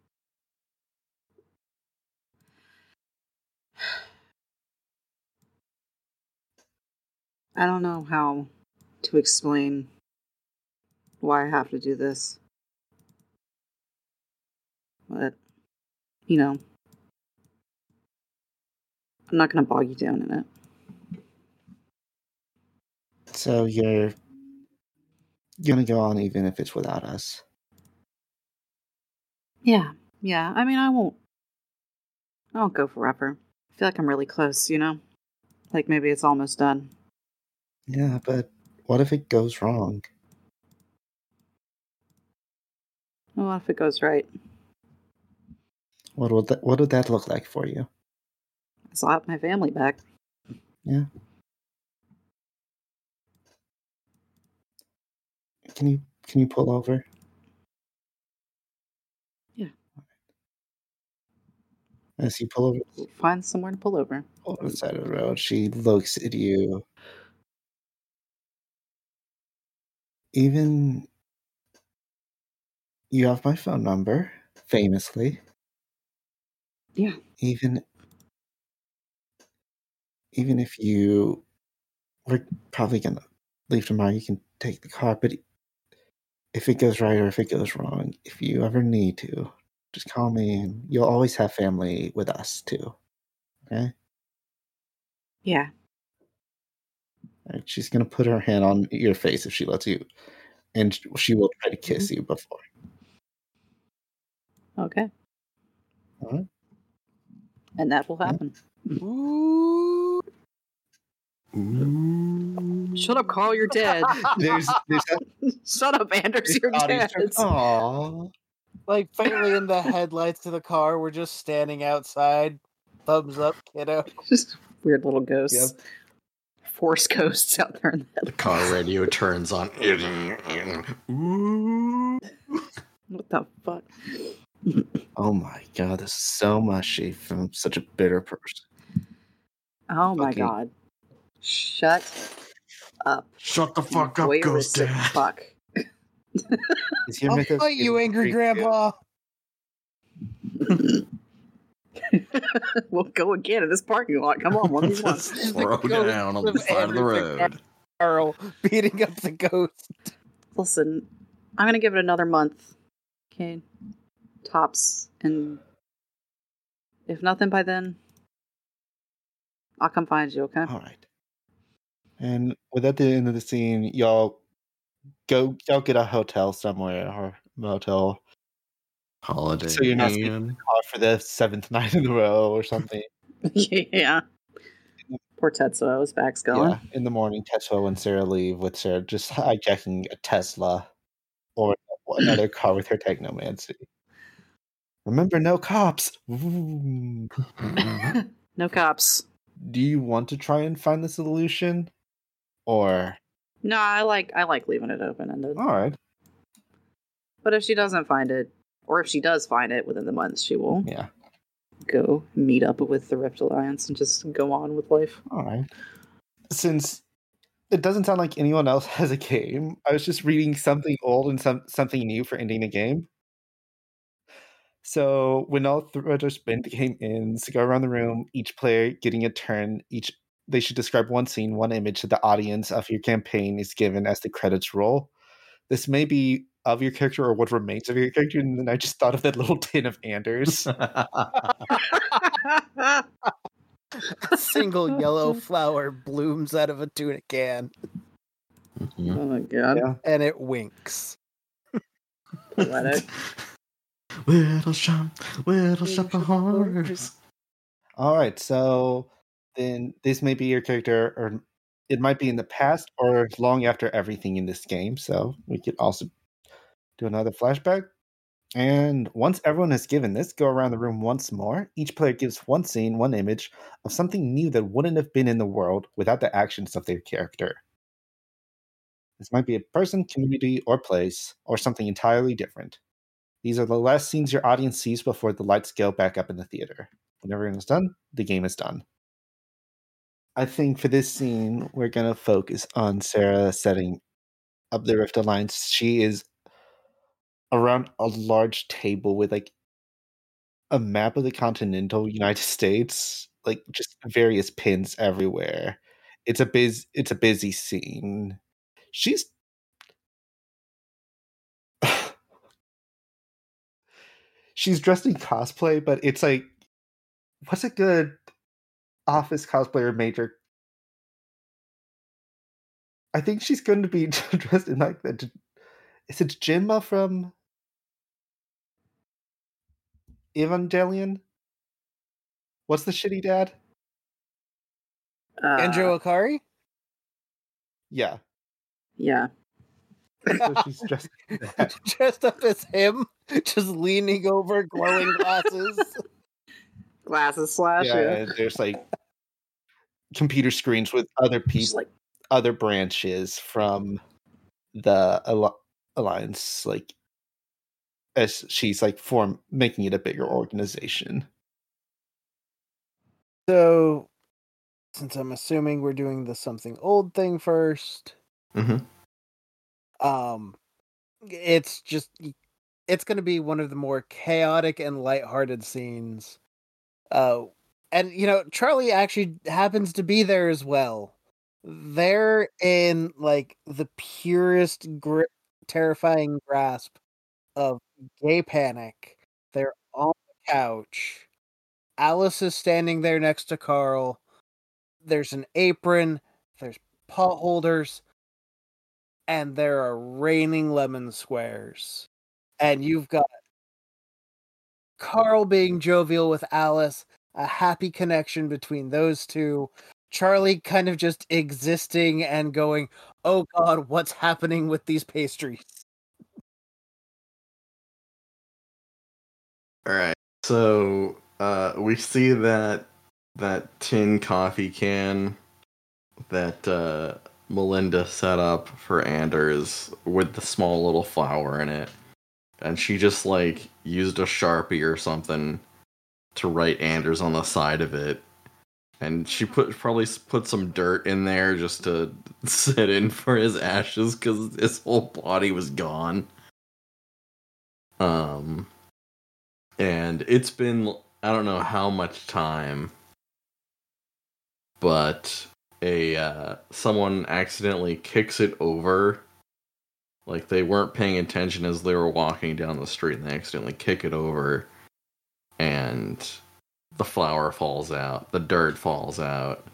I don't know how to explain why I have to do this. But, you know, I'm not going to bog you down in it. So you're you're gonna go on even if it's without us. Yeah, yeah. I mean, I won't. I won't go forever. I feel like I'm really close. You know, like maybe it's almost done. Yeah, but what if it goes wrong? Well, what if it goes right? What would that What would that look like for you? I slap my family back. Yeah. Can you Can you pull over? Yeah. As you pull over, find somewhere to pull over. On the side of the road, she looks at you even you have my phone number, famously. Yeah. Even even if you we're probably gonna leave tomorrow, you can take the car, but if it goes right or if it goes wrong, if you ever need to, just call me and you'll always have family with us too. Okay? Yeah. Right, she's gonna put her hand on your face if she lets you, and she will try to kiss mm-hmm. you before. Okay. All right. And that will happen. Yeah. Ooh. Shut up, Karl. You're dead. there's, there's a, Shut up, Anders. You're dead. Aww. Like faintly in the headlights of the car, we're just standing outside. Thumbs up, kiddo. Just weird little ghosts. Yep force ghosts out there in the, the car radio turns on. what the fuck? oh my god, this is so mushy from such a bitter person. Oh my god. Shut up. Shut the fuck up, Ghost Dad. Fuck. I'll fight you, angry grandpa. we'll go again in this parking lot. Come on, one of these Throw down on the side of the road. Karl beating up the ghost. Listen, I'm gonna give it another month. Okay, tops, and if nothing by then, I'll come find you. Okay. All right. And with at the end of the scene, y'all go y'all get a hotel somewhere or motel holiday. So you're not sleeping for the seventh night in a row or something. yeah. Mm. Poor Tetsuo, his back's going. Yeah. In the morning, Tetsuo and Sarah leave with Sarah just hijacking a Tesla or another car with her technomancy. Remember, no cops. no cops. Do you want to try and find the solution, or? No, I like I like leaving it open ended. All right. But if she doesn't find it, or if she does find it within the month, she will yeah go meet up with the Rift Alliance and just go on with life. All right. Since it doesn't sound like anyone else has a game, I was just reading something old and some something new for ending a game. So when all threads are spent, the game ends. Go around the room, each player getting a turn. Each they should describe one scene, one image that the audience of your campaign is given as the credits roll. This may be of your character or what remains of your character, and then I just thought of that little tin of Anders. a single yellow flower blooms out of a tuna can. Mm-hmm. Oh my god! Yeah. And it winks. Poetic. little shop, little shop of horrors. All right, so then this may be your character, or it might be in the past or long after everything in this game. So we could also do another flashback. And once everyone has given this, go around the room once more. Each player gives one scene, one image of something new that wouldn't have been in the world without the actions of their character. This might be a person, community, or place, or something entirely different. These are the last scenes your audience sees before the lights go back up in the theater. When everyone is done, the game is done. I think for this scene, we're going to focus on Sarah setting up the Rift Alliance. She is around a large table with like a map of the continental United States, like just various pins everywhere. It's a biz it's a busy scene. She's She's dressed in cosplay, but it's like what's a good office cosplayer major? I think she's going to be dressed in like the is it Jinma from Evangelion? What's the shitty dad? Uh, Gendo Ikari? Yeah. Yeah. she's dressed, dressed up as him, just leaning over, glowing glasses. glasses slash. Yeah, yeah, there's like computer screens with other people, like... other branches from the Al- alliance, like as she's like form making it a bigger organization. So, since I'm assuming we're doing the something old thing 1st mm-hmm. um, it's just it's going to be one of the more chaotic and lighthearted scenes. Uh, and you know, Charlie actually happens to be there as well. They're in like the purest, grip, terrifying grasp of gay panic. They're on the couch. Alice is standing there next to Karl. There's an apron, there's pot holders, and there are raining lemon squares. And you've got Karl being jovial with Alice, a happy connection between those two. Charlie kind of just existing and going, oh God, what's happening with these pastries? All right. So uh, we see that that tin coffee can that uh, Melinda set up for Anders with the small little flower in it, and she just like used a sharpie or something to write Anders on the side of it. And she put probably put some dirt in there just to sit in for his ashes because his whole body was gone. Um, and it's been I don't know how much time, but a uh, someone accidentally kicks it over. Like they weren't paying attention as they were walking down the street, and they accidentally kick it over, and the flower falls out, the dirt falls out,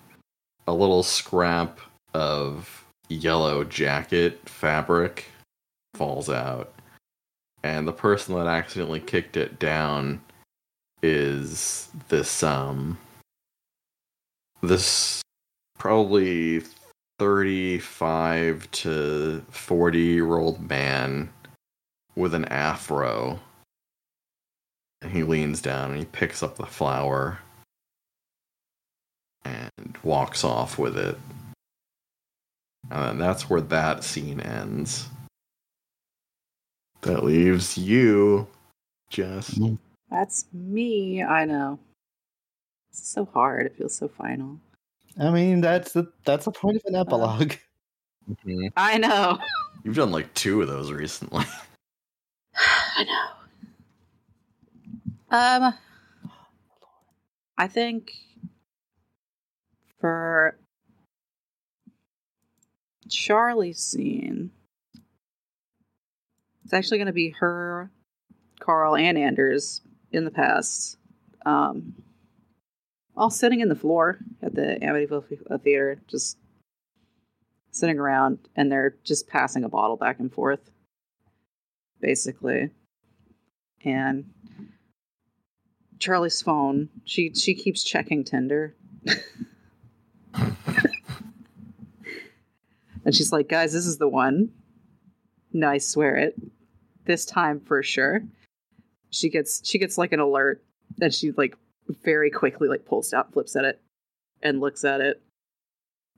a little scrap of yellow jacket fabric falls out and the person that accidentally kicked it down is this um this probably 35 to 40 year old man with an afro. And he leans down and he picks up the flower and walks off with it. And that's where that scene ends that leaves you, Jess. Mm-hmm. That's me. I know. It's so hard. It feels so final. I mean, that's the that's the point of an uh, epilogue. Mm-hmm. I know. You've done like two of those recently. I know. Um, I think for Charlie's scene, it's actually going to be her, Karl, and Anders in the past, um, all sitting in the floor at the Amityville Theater, just sitting around, and they're just passing a bottle back and forth, basically. And Charlie's phone. She she keeps checking Tinder. and she's like, "Guys, this is the one." No, I swear it. This time for sure. She gets she gets like an alert and she like very quickly like pulls out, flips at it, and looks at it,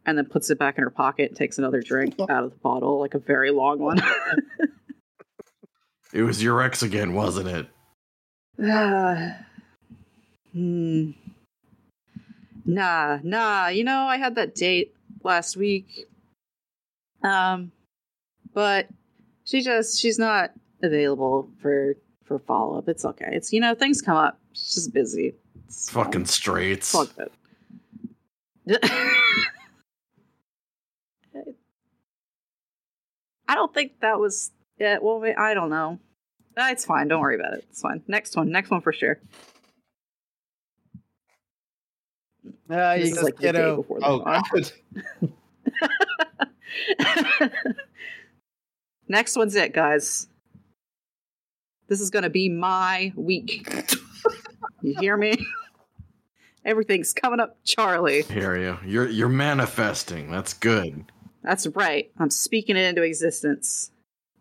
and then puts it back in her pocket and takes another drink out of the bottle, like a very long one. it was your ex again, wasn't it? Uh, hmm. Nah, nah. You know, I had that date last week. Um, but she just she's not available for for follow up. It's okay. It's you know things come up. She's just busy. It's Fucking fine. straights. Fuck it. I don't think that was it. Well, I don't know. Uh, it's fine. Don't worry about it. It's fine. Next one. Next one for sure. Uh, you just, like the day before the oh, Next one's it, guys. This is going to be my week. you hear me? Everything's coming up, Charlie. I hear you. You're you're manifesting. That's good. That's right. I'm speaking it into existence.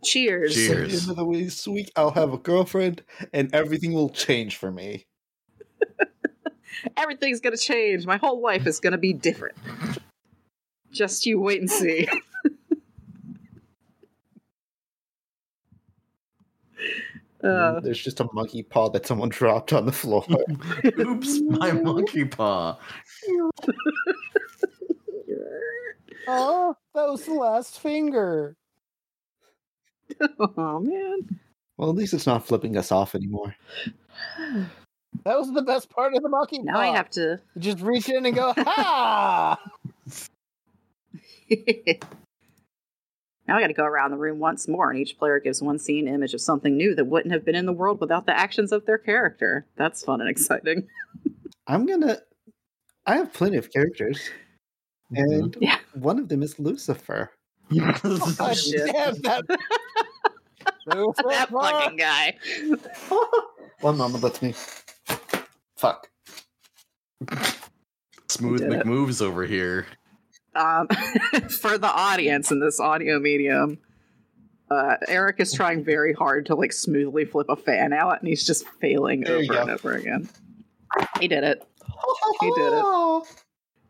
Cheers. Cheers. At end of the week, I'll have a girlfriend, and everything will change for me. Everything's gonna change. My whole life is gonna be different. Just you wait and see. Uh, There's just a monkey paw that someone dropped on the floor. Oops, my monkey paw. oh, that was the last finger. Oh man. Well, at least it's not flipping us off anymore. That was the best part of the monkey. Now paw. I have to just reach in and go, ha! Now I got to go around the room once more, and each player gives one scene image of something new that wouldn't have been in the world without the actions of their character. That's fun and exciting. I'm gonna. I have plenty of characters, mm-hmm. and yeah. one of them is Lucifer. oh, shit. Damn, that, that fucking guy. One moment, let me. Fuck. Smooth McMoves over here um, for the audience in this audio medium, uh, Eric is trying very hard to like smoothly flip a fan out, and he's just failing there over and over again. He did it. He did it.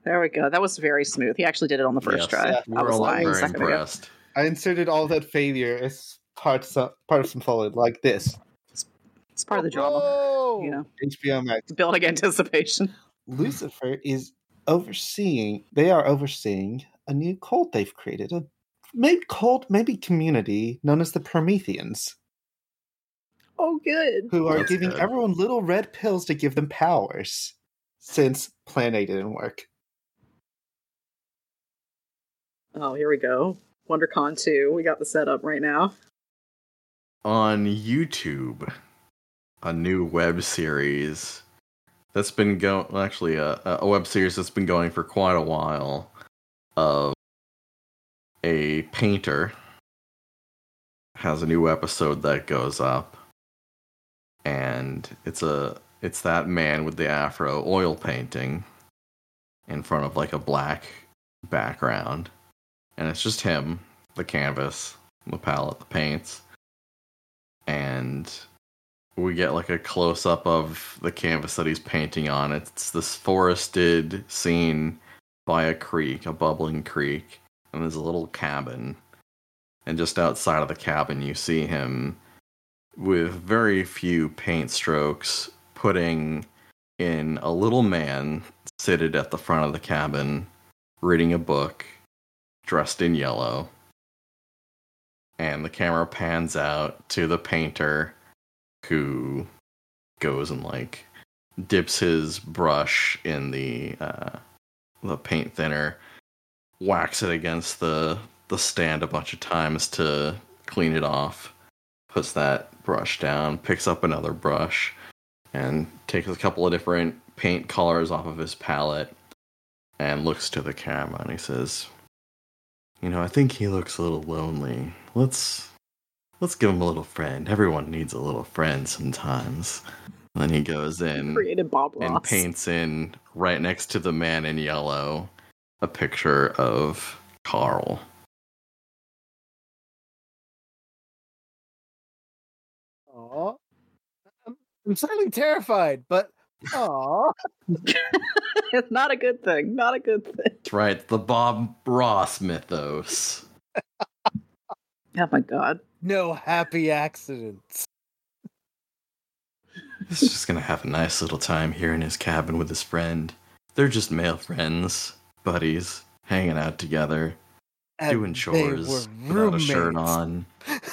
There we go. That was very smooth. He actually did it on the first yes, try. Yeah, I was lying a second impressed. ago. I inserted all that failure as part of, part of some follow like this. It's, it's part of the drama. Oh, you know, HBO Max building anticipation. Lucifer is overseeing they are overseeing a new cult they've created a maybe cult maybe community known as the prometheans. Oh good. Who are That's giving good. everyone little red pills to give them powers since plan a didn't work. Oh here we go. Wondercon 2 we got the setup right now. On youtube a new web series that's been going actually a, a web series that's been going for quite a while of a painter has a new episode that goes up. And it's a it's that man with the afro oil painting in front of like a black background. And it's just him the canvas the palette the paints. And we get like a close up of the canvas that he's painting on. It's this forested scene by a creek, a bubbling creek, and there's a little cabin. And just outside of the cabin, you see him with very few paint strokes putting in a little man seated at the front of the cabin reading a book dressed in yellow. And the camera pans out to the painter who goes and like dips his brush in the uh, the paint thinner, whacks it against the the stand a bunch of times to clean it off, puts that brush down, picks up another brush, and takes a couple of different paint colors off of his palette and looks to the camera and he says, "You know, I think he looks a little lonely. Let's Let's give him a little friend. Everyone needs a little friend sometimes. And then he goes in created Bob Ross. and paints in right next to the man in yellow a picture of Karl. Aw. I'm slightly terrified, but aw. it's not a good thing. Not a good thing. That's right, the Bob Ross mythos. Oh my god. No happy accidents. He's just gonna have a nice little time here in his cabin with his friend. They're just male friends, buddies, hanging out together, And doing chores were without a shirt on.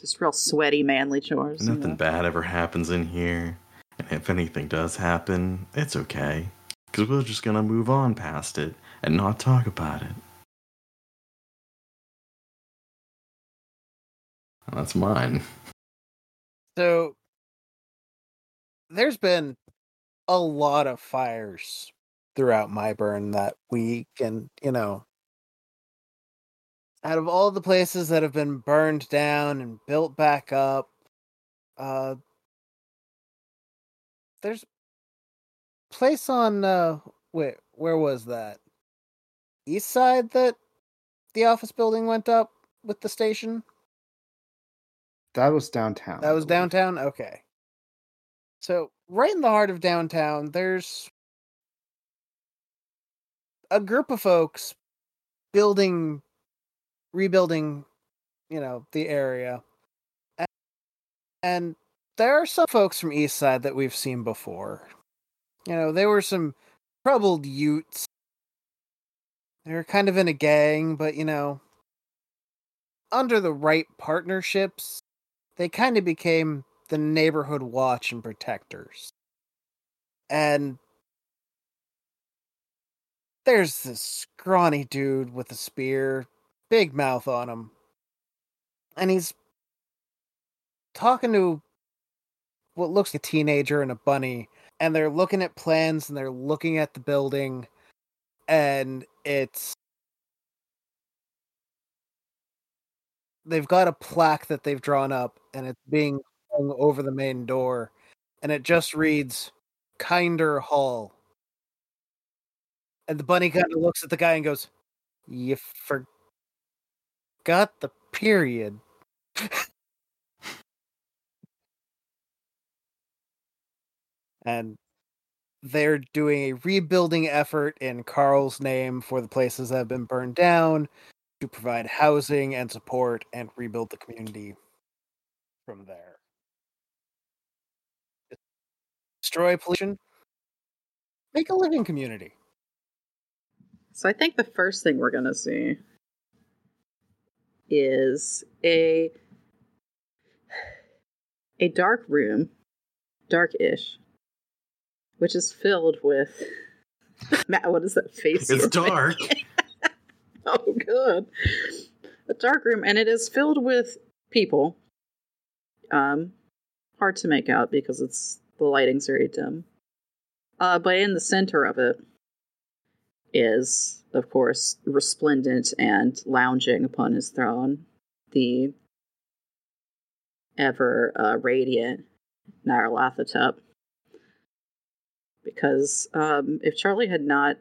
Just real sweaty, manly chores. you Nothing know. bad ever happens in here. And if anything does happen, it's okay. Because we're just gonna move on past it and not talk about it. That's mine. So there's been a lot of fires throughout Myburn that week, and you know, out of all the places that have been burned down and built back up, uh, there's place on uh, wait, where was that? East side that the office building went up with the station. That was downtown. That was downtown? Okay. So, right in the heart of downtown, there's a group of folks building, rebuilding, you know, the area. And, and there are some folks from East Side that we've seen before. You know, they were some troubled Utes. They were kind of in a gang, but, you know, under the right partnerships, they kind of became the neighborhood watch and protectors. And there's this scrawny dude with a spear, big mouth on him. And he's talking to what looks like a teenager and a bunny. And they're looking at plans and they're looking at the building. And it's they've got a plaque that they've drawn up and it's being hung over the main door and it just reads kinder hall. And the bunny kind of looks at the guy and goes you forgot the period. And they're doing a rebuilding effort in Karl's name for the places that have been burned down to provide housing and support and rebuild the community from there. Destroy pollution, make a living community. So I think the first thing we're going to see is a a dark room, dark-ish, which is filled with Matt. What is that face? It's you're dark. oh, good. A dark room, and it is filled with people. Um, hard to make out because it's the lighting's very dim. Uh, but in the center of it is, of course, resplendent and lounging upon his throne, the ever uh, radiant Nyarlathotep. Because um, if Charlie had not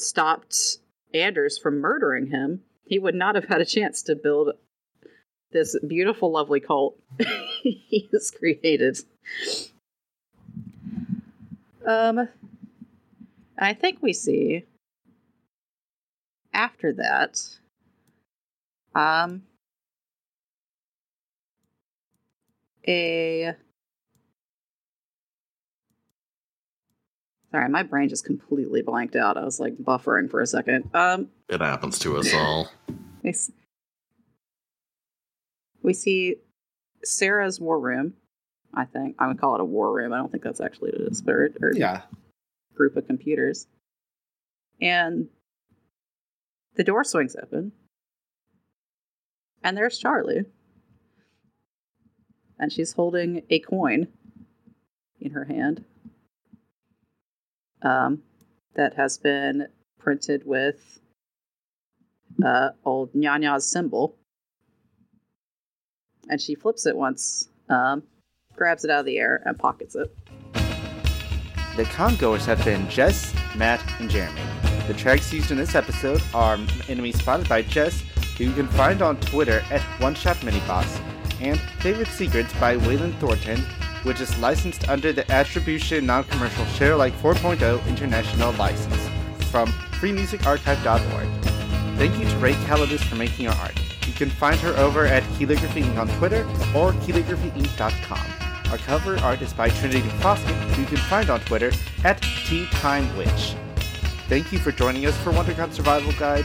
stopped Anders from murdering him, he would not have had a chance to build this beautiful, lovely cult he has created. Um, I think we see after that, um, a. Sorry, my brain just completely blanked out. I was like buffering for a second. Um, It happens to us all. we, s- we see Sarah's war room. I think I would call it a war room. I don't think that's actually a it is, but or, or Yeah. group of computers. And the door swings open. And there's Charlie. And she's holding a coin in her hand um, that has been printed with uh, old Nyanya's symbol. And she flips it once um, grabs it out of the air, and pockets it. The congoers have been Jess, Matt, and Jeremy. The tracks used in this episode are Enemy Spotted by Jess, who you can find on Twitter at One Shot Miniboss, and Favorite Secrets by Waylon Thornton, which is licensed under the Attribution Non-Commercial Share Alike 4.0 International License from freemusicarchive.org. Thank you to Ray Kalladis for making our art. You can find her over at Keylligraphy Ink. on Twitter or keylligraphyink.com. Our cover art is by Trinity Foskett, who you can find on Twitter at TeaTimeWitch. Thank you for joining us for WonderCon Survival Guide.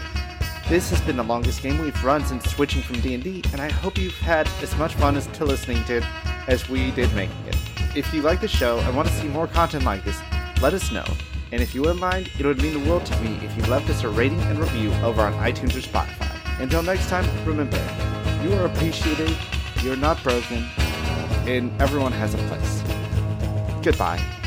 This has been the longest game we've run since switching from D&D, and I hope you've had as much fun as to listening to it as we did making it. If you like the show and want to see more content like this, let us know. And if you wouldn't mind, it would mean the world to me if you left us a rating and review over on iTunes or Spotify. Until next time, remember, you are appreciated, you're not broken, and everyone has a place. Goodbye.